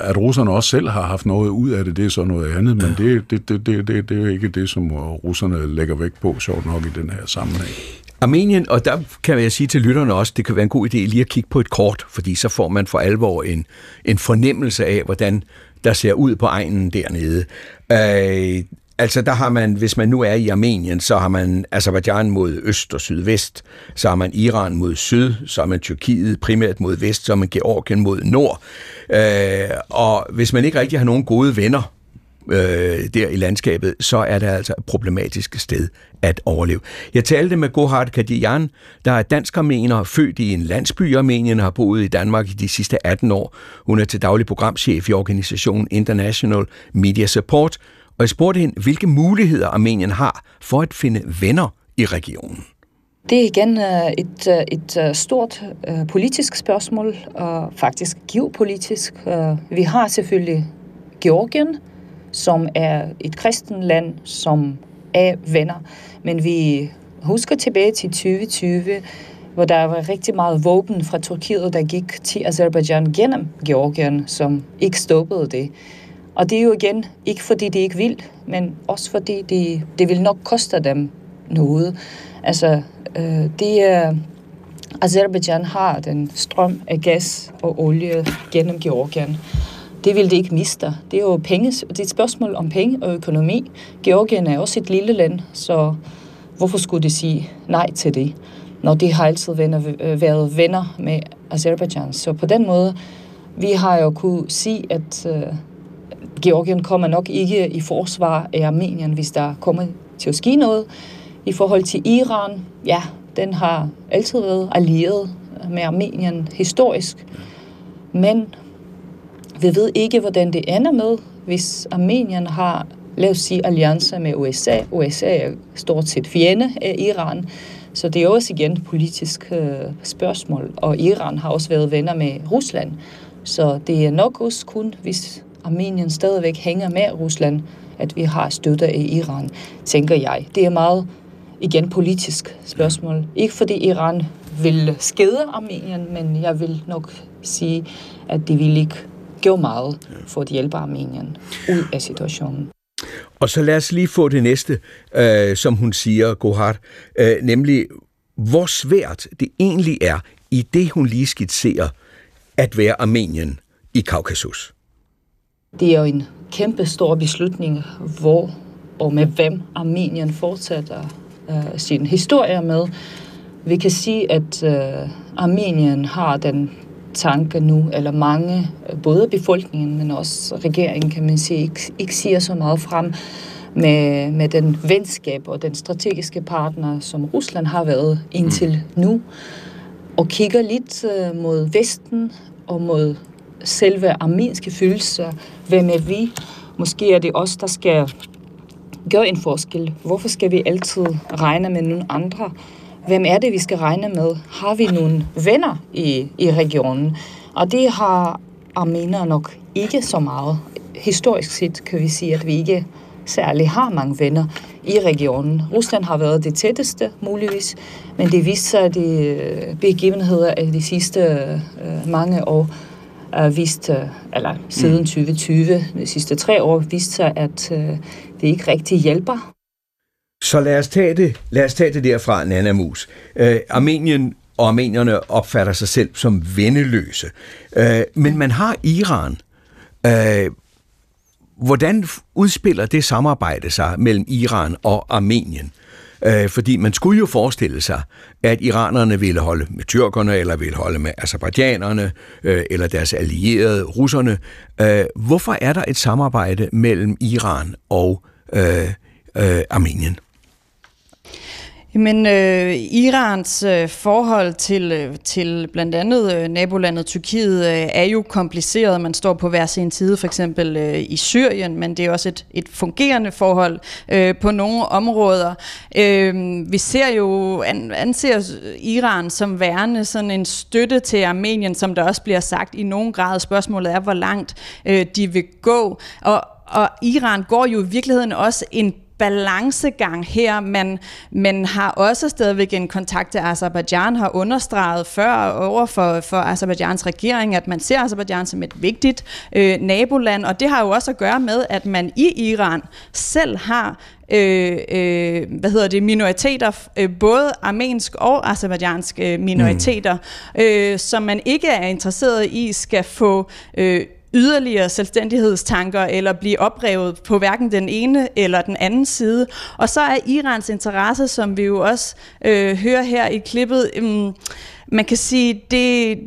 at russerne også selv har haft noget ud af det, det er så noget andet, men det, det, det, det, det, det er ikke det, som russerne lægger vægt på, sjovt nok i den her sammenhæng. Armenien, og der kan jeg sige til lytterne også, det kan være en god idé lige at kigge på et kort, fordi så får man for alvor en, en fornemmelse af, hvordan der ser ud på egnen dernede. Øh, Altså der har man, hvis man nu er i Armenien, så har man Azerbaijan mod øst og sydvest, så har man Iran mod syd, så har man Tyrkiet primært mod vest, så har man Georgien mod nord. Øh, og hvis man ikke rigtig har nogen gode venner øh, der i landskabet, så er det altså et problematisk sted at overleve. Jeg talte med Gohard Kadian, der er dansk armener, født i en landsby i Armenien, har boet i Danmark i de sidste 18 år. Hun er til daglig programchef i organisationen International Media Support, og jeg spurgte hende, hvilke muligheder Armenien har for at finde venner i regionen. Det er igen øh, et, øh, et øh, stort politisk spørgsmål, og faktisk geopolitisk. Vi har selvfølgelig Georgien, som er et kristen land, som er venner. Men vi husker tilbage til 2020, hvor der var rigtig meget våben fra Tyrkiet, der gik til Azerbaijan gennem Georgien, som ikke stoppede det. Og det er jo igen ikke fordi de ikke vil, men også fordi det de vil nok koste dem noget. Altså, øh, det er... Azerbaijan har den strøm af gas og olie gennem Georgien. Det vil de ikke miste. Det er jo penge, det er et spørgsmål om penge og økonomi. Georgien er også et lille land, så hvorfor skulle de sige nej til det, når de har altid venner, øh, været venner med Azerbaijan. Så på den måde, vi har jo kunne sige, at øh, Georgien kommer nok ikke i forsvar af Armenien, hvis der kommer til at ske noget. I forhold til Iran, ja, den har altid været allieret med Armenien historisk. Men vi ved ikke, hvordan det ender med, hvis Armenien har, lad os sige, alliancer med USA. USA er stort set fjende af Iran. Så det er også igen et politisk øh, spørgsmål. Og Iran har også været venner med Rusland. Så det er nok også kun, hvis Armenien stadigvæk hænger med Rusland, at vi har støtte af Iran, tænker jeg. Det er meget, igen, politisk spørgsmål. Ikke fordi Iran vil skade Armenien, men jeg vil nok sige, at de vil ikke gøre meget for at hjælpe Armenien ud af situationen. Og så lad os lige få det næste, øh, som hun siger, Gohard, øh, nemlig hvor svært det egentlig er i det, hun lige skitserer, at være Armenien i Kaukasus. Det er jo en kæmpe stor beslutning, hvor og med hvem Armenien fortsætter øh, sin historie med. Vi kan sige, at øh, Armenien har den tanke nu, eller mange, både befolkningen, men også regeringen, kan man sige, ikke, ikke siger så meget frem med, med den venskab og den strategiske partner, som Rusland har været indtil mm. nu, og kigger lidt uh, mod Vesten og mod selve armenske følelser. Hvem er vi? Måske er det os, der skal gøre en forskel. Hvorfor skal vi altid regne med nogle andre? hvem er det, vi skal regne med? Har vi nogle venner i, i regionen? Og det har armenere nok ikke så meget. Historisk set kan vi sige, at vi ikke særlig har mange venner i regionen. Rusland har været det tætteste, muligvis, men det viste sig, at de øh, begivenheder af de sidste øh, mange år uh, vist, eller siden 2020, mm. de sidste tre år, viste sig, at uh, det ikke rigtig hjælper så lad os tage det, lad os tage det derfra, Nana Mus. Øh, Armenien og armenierne opfatter sig selv som vendeløse. Øh, men man har Iran. Øh, hvordan udspiller det samarbejde sig mellem Iran og Armenien? Øh, fordi man skulle jo forestille sig, at iranerne ville holde med tyrkerne, eller ville holde med azerbaijanerne, øh, eller deres allierede russerne. Øh, hvorfor er der et samarbejde mellem Iran og øh, øh, Armenien? Men øh, Irans øh, forhold til, øh, til blandt andet øh, nabolandet Tyrkiet øh, er jo kompliceret. Man står på hver sin side, for eksempel øh, i Syrien, men det er også et, et fungerende forhold øh, på nogle områder. Øh, vi ser jo, an, anser Iran som værende sådan en støtte til Armenien, som der også bliver sagt i nogen grad. Spørgsmålet er, hvor langt øh, de vil gå. Og, og Iran går jo i virkeligheden også en balancegang her, men, men har også stadigvæk en kontakt til Azerbaijan, har understreget før over for, for Azerbaijans regering, at man ser Azerbaijan som et vigtigt øh, naboland, og det har jo også at gøre med, at man i Iran selv har øh, øh, hvad hedder det, minoriteter, øh, både armensk og azerbaijanske minoriteter, mm. øh, som man ikke er interesseret i skal få øh, yderligere selvstændighedstanker eller blive oprevet på hverken den ene eller den anden side. Og så er Irans interesse, som vi jo også øh, hører her i klippet, øh, man kan sige, det,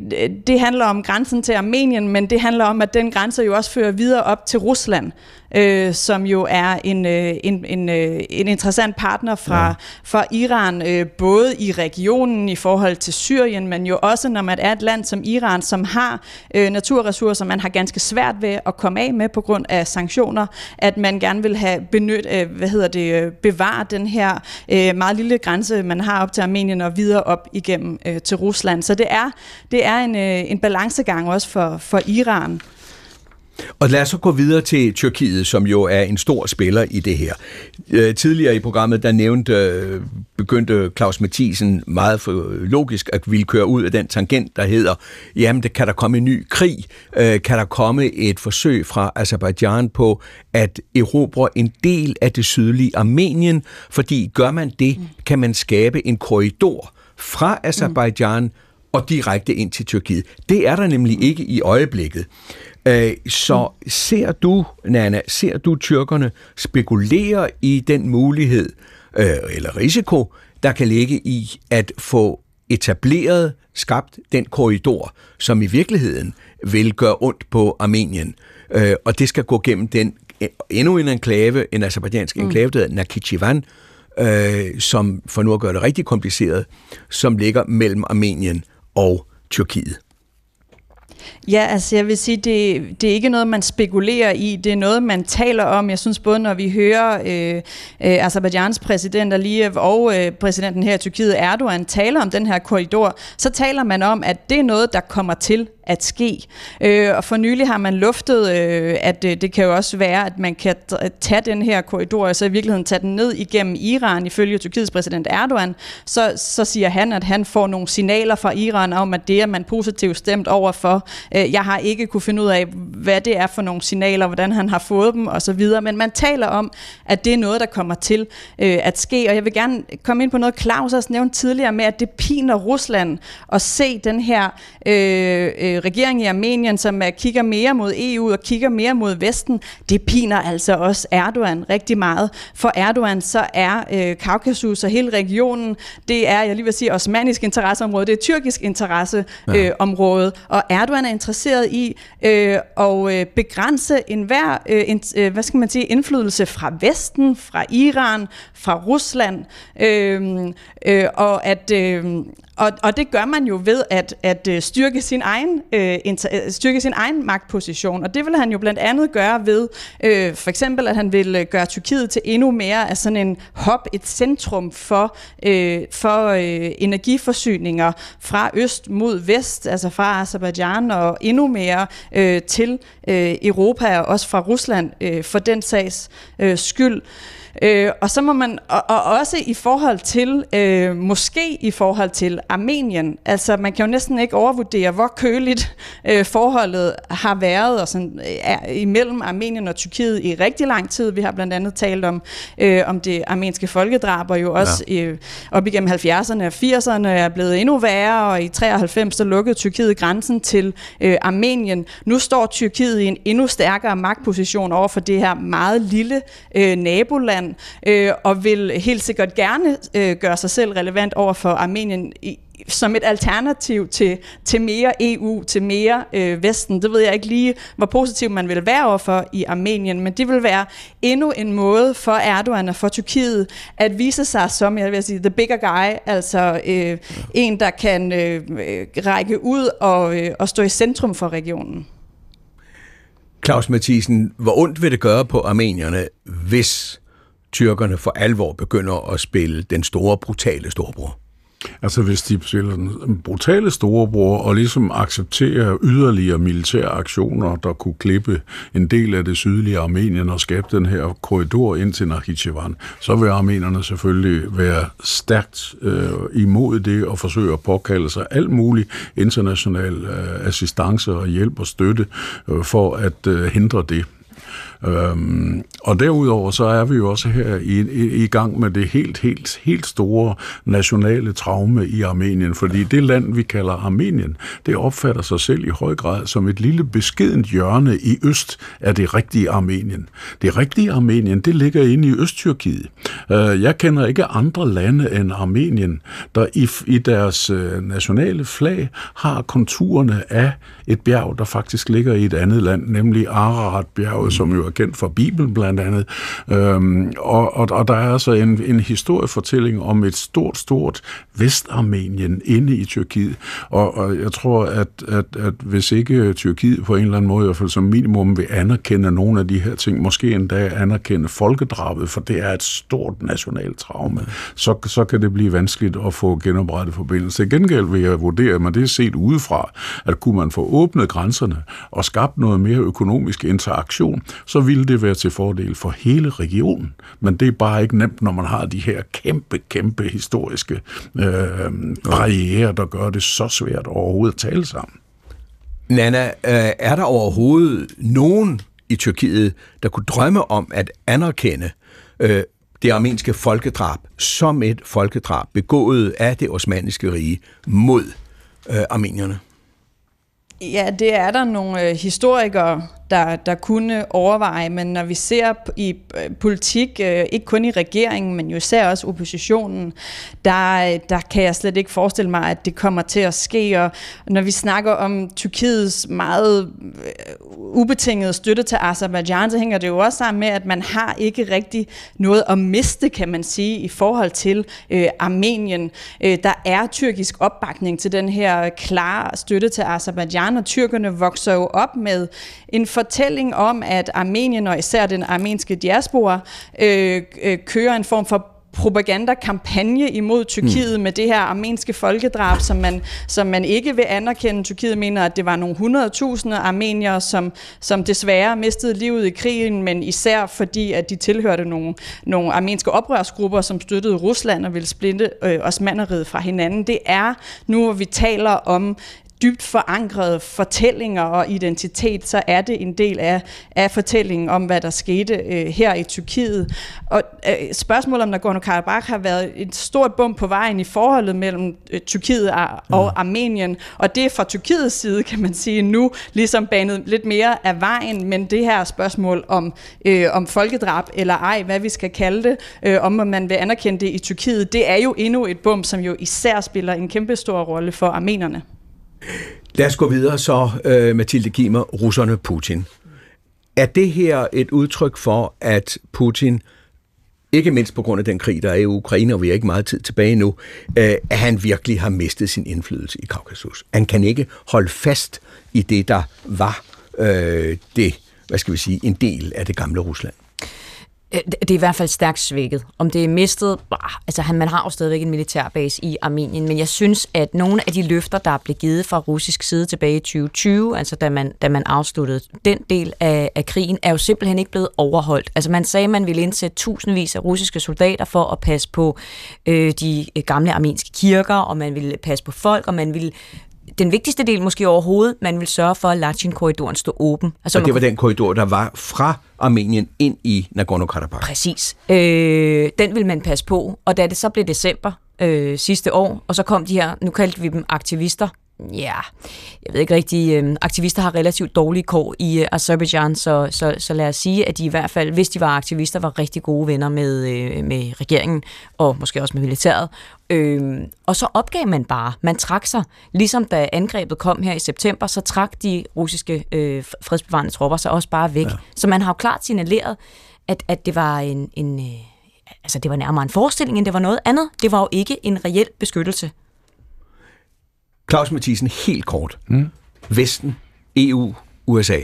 det handler om grænsen til Armenien, men det handler om, at den grænse jo også fører videre op til Rusland øh, som jo er en, øh, en, en, øh, en interessant partner fra, ja. fra Iran, øh, både i regionen i forhold til Syrien, men jo også når man er et land som Iran, som har øh, naturressourcer, man har ganske svært ved at komme af med på grund af sanktioner, at man gerne vil have benyt, øh, hvad hedder det, øh, bevare den her øh, meget lille grænse, man har op til Armenien og videre op igennem øh, til Rusland. Så det er, det er en, øh, en balancegang også for, for Iran. Og lad os så gå videre til Tyrkiet, som jo er en stor spiller i det her. Øh, tidligere i programmet, der nævnte, øh, begyndte Claus Mathisen meget øh, logisk at ville køre ud af den tangent, der hedder, jamen, det kan der komme en ny krig? Kan der komme et forsøg fra Azerbaijan på at erobre en del af det sydlige Armenien? Fordi gør man det, kan man skabe en korridor fra Azerbaijan og direkte ind til Tyrkiet. Det er der nemlig ikke i øjeblikket. Øh, så ser du, Nana, ser du tyrkerne spekulere i den mulighed øh, eller risiko, der kan ligge i at få etableret, skabt den korridor, som i virkeligheden vil gøre ondt på Armenien. Øh, og det skal gå gennem den endnu en enklave, en azerbaijansk mm. enklave, der hedder Nakhichevan, øh, som for nu at gøre det rigtig kompliceret, som ligger mellem Armenien og Tyrkiet. Ja, altså jeg vil sige, det, det er ikke noget, man spekulerer i, det er noget, man taler om. Jeg synes både, når vi hører øh, øh, Azerbaijans præsident Aliyev og øh, præsidenten her i Tyrkiet, Erdogan, taler om den her korridor, så taler man om, at det er noget, der kommer til at ske. Øh, og for nylig har man luftet, øh, at øh, det kan jo også være, at man kan tage den her korridor, og så i virkeligheden tage den ned igennem Iran, ifølge Tyrkiets præsident Erdogan. Så, så siger han, at han får nogle signaler fra Iran om, at det er man positivt stemt over for. Øh, jeg har ikke kunne finde ud af, hvad det er for nogle signaler, hvordan han har fået dem osv., men man taler om, at det er noget, der kommer til øh, at ske. Og jeg vil gerne komme ind på noget, Claus også nævnte tidligere med, at det piner Rusland at se den her øh, øh, regering i Armenien, som er, kigger mere mod EU og kigger mere mod Vesten, det piner altså også Erdogan rigtig meget. For Erdogan så er øh, Kaukasus og hele regionen, det er, jeg lige vil sige, osmanisk interesseområde, det er tyrkisk interesseområde, øh, og Erdogan er interesseret i øh, at øh, begrænse enhver, øh, en, øh, hvad skal man sige, indflydelse fra Vesten, fra Iran, fra Rusland, øh, øh, og at øh, og, og det gør man jo ved at, at øh, styrke, sin egen, øh, inter, øh, styrke sin egen magtposition. Og det vil han jo blandt andet gøre ved, øh, for eksempel at han vil øh, gøre Tyrkiet til endnu mere af sådan en hop, et centrum for, øh, for øh, energiforsyninger fra øst mod vest, altså fra Azerbaijan og endnu mere øh, til øh, Europa og også fra Rusland øh, for den sags øh, skyld. Øh, og så må man, og, og også i forhold til, øh, måske i forhold til Armenien, altså man kan jo næsten ikke overvurdere, hvor køligt øh, forholdet har været og sådan, øh, er, imellem Armenien og Tyrkiet i rigtig lang tid. Vi har blandt andet talt om, øh, om det armenske folkedrab, og jo også ja. øh, op igennem 70'erne og 80'erne er blevet endnu værre, og i 93 så lukkede Tyrkiet grænsen til øh, Armenien. Nu står Tyrkiet i en endnu stærkere magtposition over for det her meget lille øh, naboland, Rusland, øh, og vil helt sikkert gerne øh, gøre sig selv relevant over for Armenien i, som et alternativ til, til mere EU, til mere øh, Vesten. Det ved jeg ikke lige, hvor positiv man vil være overfor i Armenien, men det vil være endnu en måde for Erdogan og for Tyrkiet at vise sig som, jeg vil sige, the bigger guy, altså øh, en, der kan øh, øh række ud og, øh, og stå i centrum for regionen. Claus Mathisen, hvor ondt vil det gøre på armenierne, hvis tyrkerne for alvor begynder at spille den store, brutale storbror? Altså hvis de spiller den brutale storebror og ligesom accepterer yderligere militære aktioner, der kunne klippe en del af det sydlige Armenien og skabe den her korridor ind til Nakhichevan, så vil armenerne selvfølgelig være stærkt øh, imod det og forsøge at påkalde sig alt muligt international øh, assistance og hjælp og støtte øh, for at øh, hindre det. Øhm, og derudover så er vi jo også her i, i, i gang med det helt, helt, helt store nationale traume i Armenien, fordi det land, vi kalder Armenien, det opfatter sig selv i høj grad som et lille beskedent hjørne i øst af det rigtige Armenien. Det rigtige Armenien, det ligger inde i Østtyrkiet. Øh, jeg kender ikke andre lande end Armenien, der i, i deres øh, nationale flag har konturerne af et bjerg, der faktisk ligger i et andet land, nemlig Ararat-bjerget, som jo er kendt fra Bibelen blandt andet. Øhm, og, og, og der er altså en, en historiefortælling om et stort, stort Vestarmenien inde i Tyrkiet. Og, og jeg tror, at, at, at hvis ikke Tyrkiet på en eller anden måde, i hvert fald som minimum, vil anerkende nogle af de her ting, måske endda anerkende folkedrabet, for det er et stort nationalt traume, så, så kan det blive vanskeligt at få genoprettet forbindelse. Til gengæld vil jeg vurdere, men det er set udefra, at kunne man få åbnet grænserne og skabt noget mere økonomisk interaktion, så ville det være til fordel for hele regionen. Men det er bare ikke nemt, når man har de her kæmpe, kæmpe historiske øh, barriere, der gør det så svært overhovedet at tale sammen. Nana, øh, er der overhovedet nogen i Tyrkiet, der kunne drømme om at anerkende øh, det armenske folkedrab som et folkedrab begået af det osmaniske rige mod øh, armenierne? Ja, det er der nogle øh, historikere, der, der kunne overveje, men når vi ser i øh, politik, øh, ikke kun i regeringen, men jo især også oppositionen, der, øh, der kan jeg slet ikke forestille mig, at det kommer til at ske. Og når vi snakker om Tyrkiets meget ubetingede støtte til Azerbaijan, så hænger det jo også sammen med, at man har ikke rigtig noget at miste, kan man sige, i forhold til øh, Armenien. Øh, der er tyrkisk opbakning til den her klare støtte til Azerbaijan, og tyrkerne vokser jo op med en fortælling om, at Armenien og især den armenske diaspora øh, øh, kører en form for propagandakampagne imod Tyrkiet mm. med det her armenske folkedrab, som man, som man ikke vil anerkende. Tyrkiet mener, at det var nogle 100.000 armenier, som, som desværre mistede livet i krigen, men især fordi, at de tilhørte nogle, nogle armenske oprørsgrupper, som støttede Rusland og ville splinte øh, osmanneriet fra hinanden. Det er nu, hvor vi taler om dybt forankrede fortællinger og identitet, så er det en del af, af fortællingen om, hvad der skete øh, her i Tyrkiet. Og øh, spørgsmålet om Nagorno-Karabakh har været et stort bum på vejen i forholdet mellem øh, Tyrkiet og, og ja. Armenien, og det er fra Tyrkiets side, kan man sige, nu ligesom banet lidt mere af vejen, men det her spørgsmål om, øh, om folkedrab eller ej, hvad vi skal kalde det, øh, om man vil anerkende det i Tyrkiet, det er jo endnu et bum, som jo især spiller en kæmpe stor rolle for armenerne. Lad os gå videre så, uh, Mathilde Gimer, russerne Putin. Er det her et udtryk for, at Putin, ikke mindst på grund af den krig, der er i Ukraine, og vi har ikke meget tid tilbage nu, uh, at han virkelig har mistet sin indflydelse i Kaukasus? Han kan ikke holde fast i det, der var øh, det, hvad skal vi sige, en del af det gamle Rusland. Øh, det er i hvert fald stærkt svækket. Om det er mistet, altså man har jo stadigvæk en militærbase i Armenien, men jeg synes, at nogle af de løfter, der blev givet fra russisk side tilbage i 2020, altså da man, da man afsluttede den del af, af krigen, er jo simpelthen ikke blevet overholdt. Altså man sagde, at man ville indsætte tusindvis af russiske soldater for at passe på øh, de gamle armenske kirker, og man ville passe på folk, og man ville den vigtigste del måske overhovedet, man vil sørge for, at Lachin-korridoren stod åben. Altså, og det var den korridor, der var fra Armenien ind i Nagorno-Karabakh. Præcis. Øh, den vil man passe på, og da det så blev december øh, sidste år, og så kom de her, nu kaldte vi dem aktivister, ja, jeg ved ikke rigtig, øh, aktivister har relativt dårlige kår i øh, Azerbaijan, så, så, så lad os sige, at de i hvert fald, hvis de var aktivister, var rigtig gode venner med, øh, med regeringen, og måske også med militæret. Øh, og så opgav man bare, man trak sig, ligesom da angrebet kom her i september, så trak de russiske øh, fredsbevarende tropper sig også bare væk. Ja. Så man har jo klart signaleret, at, at det var en, en øh, altså det var nærmere en forestilling, end det var noget andet. Det var jo ikke en reel beskyttelse Claus Mathisen, helt kort. Mm. Vesten, EU, USA.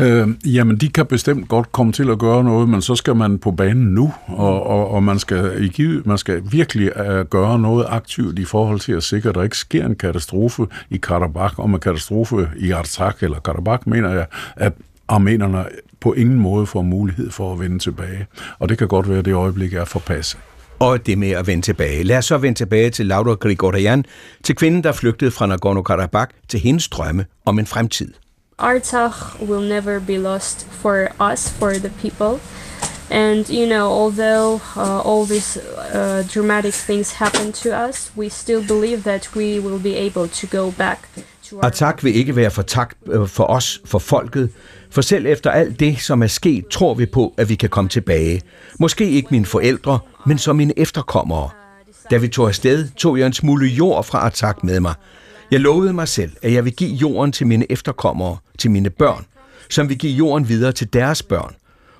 Øh, jamen, de kan bestemt godt komme til at gøre noget, men så skal man på banen nu, og, og, og man, skal, i man skal virkelig uh, gøre noget aktivt i forhold til at sikre, at der ikke sker en katastrofe i Karabakh, og med katastrofe i Artsakh eller Karabakh, mener jeg, at armenerne på ingen måde får mulighed for at vende tilbage. Og det kan godt være, at det øjeblik er forpasset og det med at vende tilbage. Lad os så vende tilbage til Laura Grigoryan, til kvinden, der flygtede fra Nagorno-Karabakh til hendes drømme om en fremtid. Artsakh will never be lost for us, for the people. And you know, although uh, all these uh, dramatic things happen to us, we still believe that we will be able to go back og tak Attack vil ikke være for, tak, øh, for os, for folket, for selv efter alt det, som er sket, tror vi på, at vi kan komme tilbage. Måske ikke mine forældre, men som mine efterkommere. Da vi tog afsted, tog jeg en smule jord fra Attack med mig. Jeg lovede mig selv, at jeg vil give jorden til mine efterkommere, til mine børn, som vil give jorden videre til deres børn.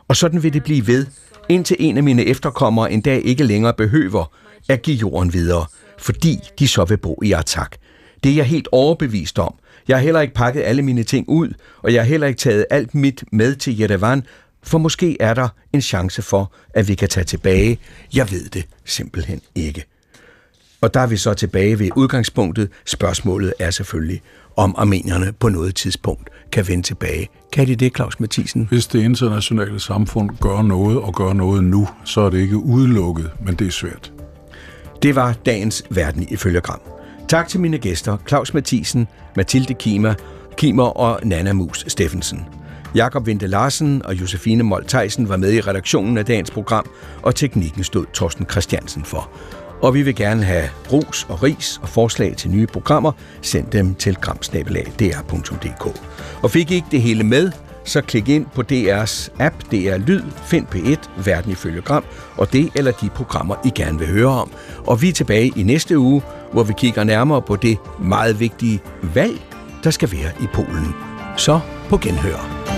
Og sådan vil det blive ved, indtil en af mine efterkommere en dag ikke længere behøver at give jorden videre, fordi de så vil bo i Attack. Det er jeg helt overbevist om. Jeg har heller ikke pakket alle mine ting ud, og jeg har heller ikke taget alt mit med til Yerevan, for måske er der en chance for, at vi kan tage tilbage. Jeg ved det simpelthen ikke. Og der er vi så tilbage ved udgangspunktet. Spørgsmålet er selvfølgelig, om armenierne på noget tidspunkt kan vende tilbage. Kan de det, Claus Mathisen? Hvis det internationale samfund gør noget og gør noget nu, så er det ikke udelukket, men det er svært. Det var dagens Verden ifølge Gram. Tak til mine gæster, Claus Mathisen, Mathilde Kima, Kimer og Nana Mus Steffensen. Jakob Vente Larsen og Josefine Mold Theisen var med i redaktionen af dagens program, og teknikken stod Torsten Christiansen for. Og vi vil gerne have ros og ris og forslag til nye programmer. Send dem til gramsnabelag.dr.dk. Og fik I ikke det hele med, så klik ind på DR's app, DR Lyd, find P1, Verden ifølge Gram, og det eller de programmer, I gerne vil høre om. Og vi er tilbage i næste uge, hvor vi kigger nærmere på det meget vigtige valg, der skal være i Polen. Så på genhør.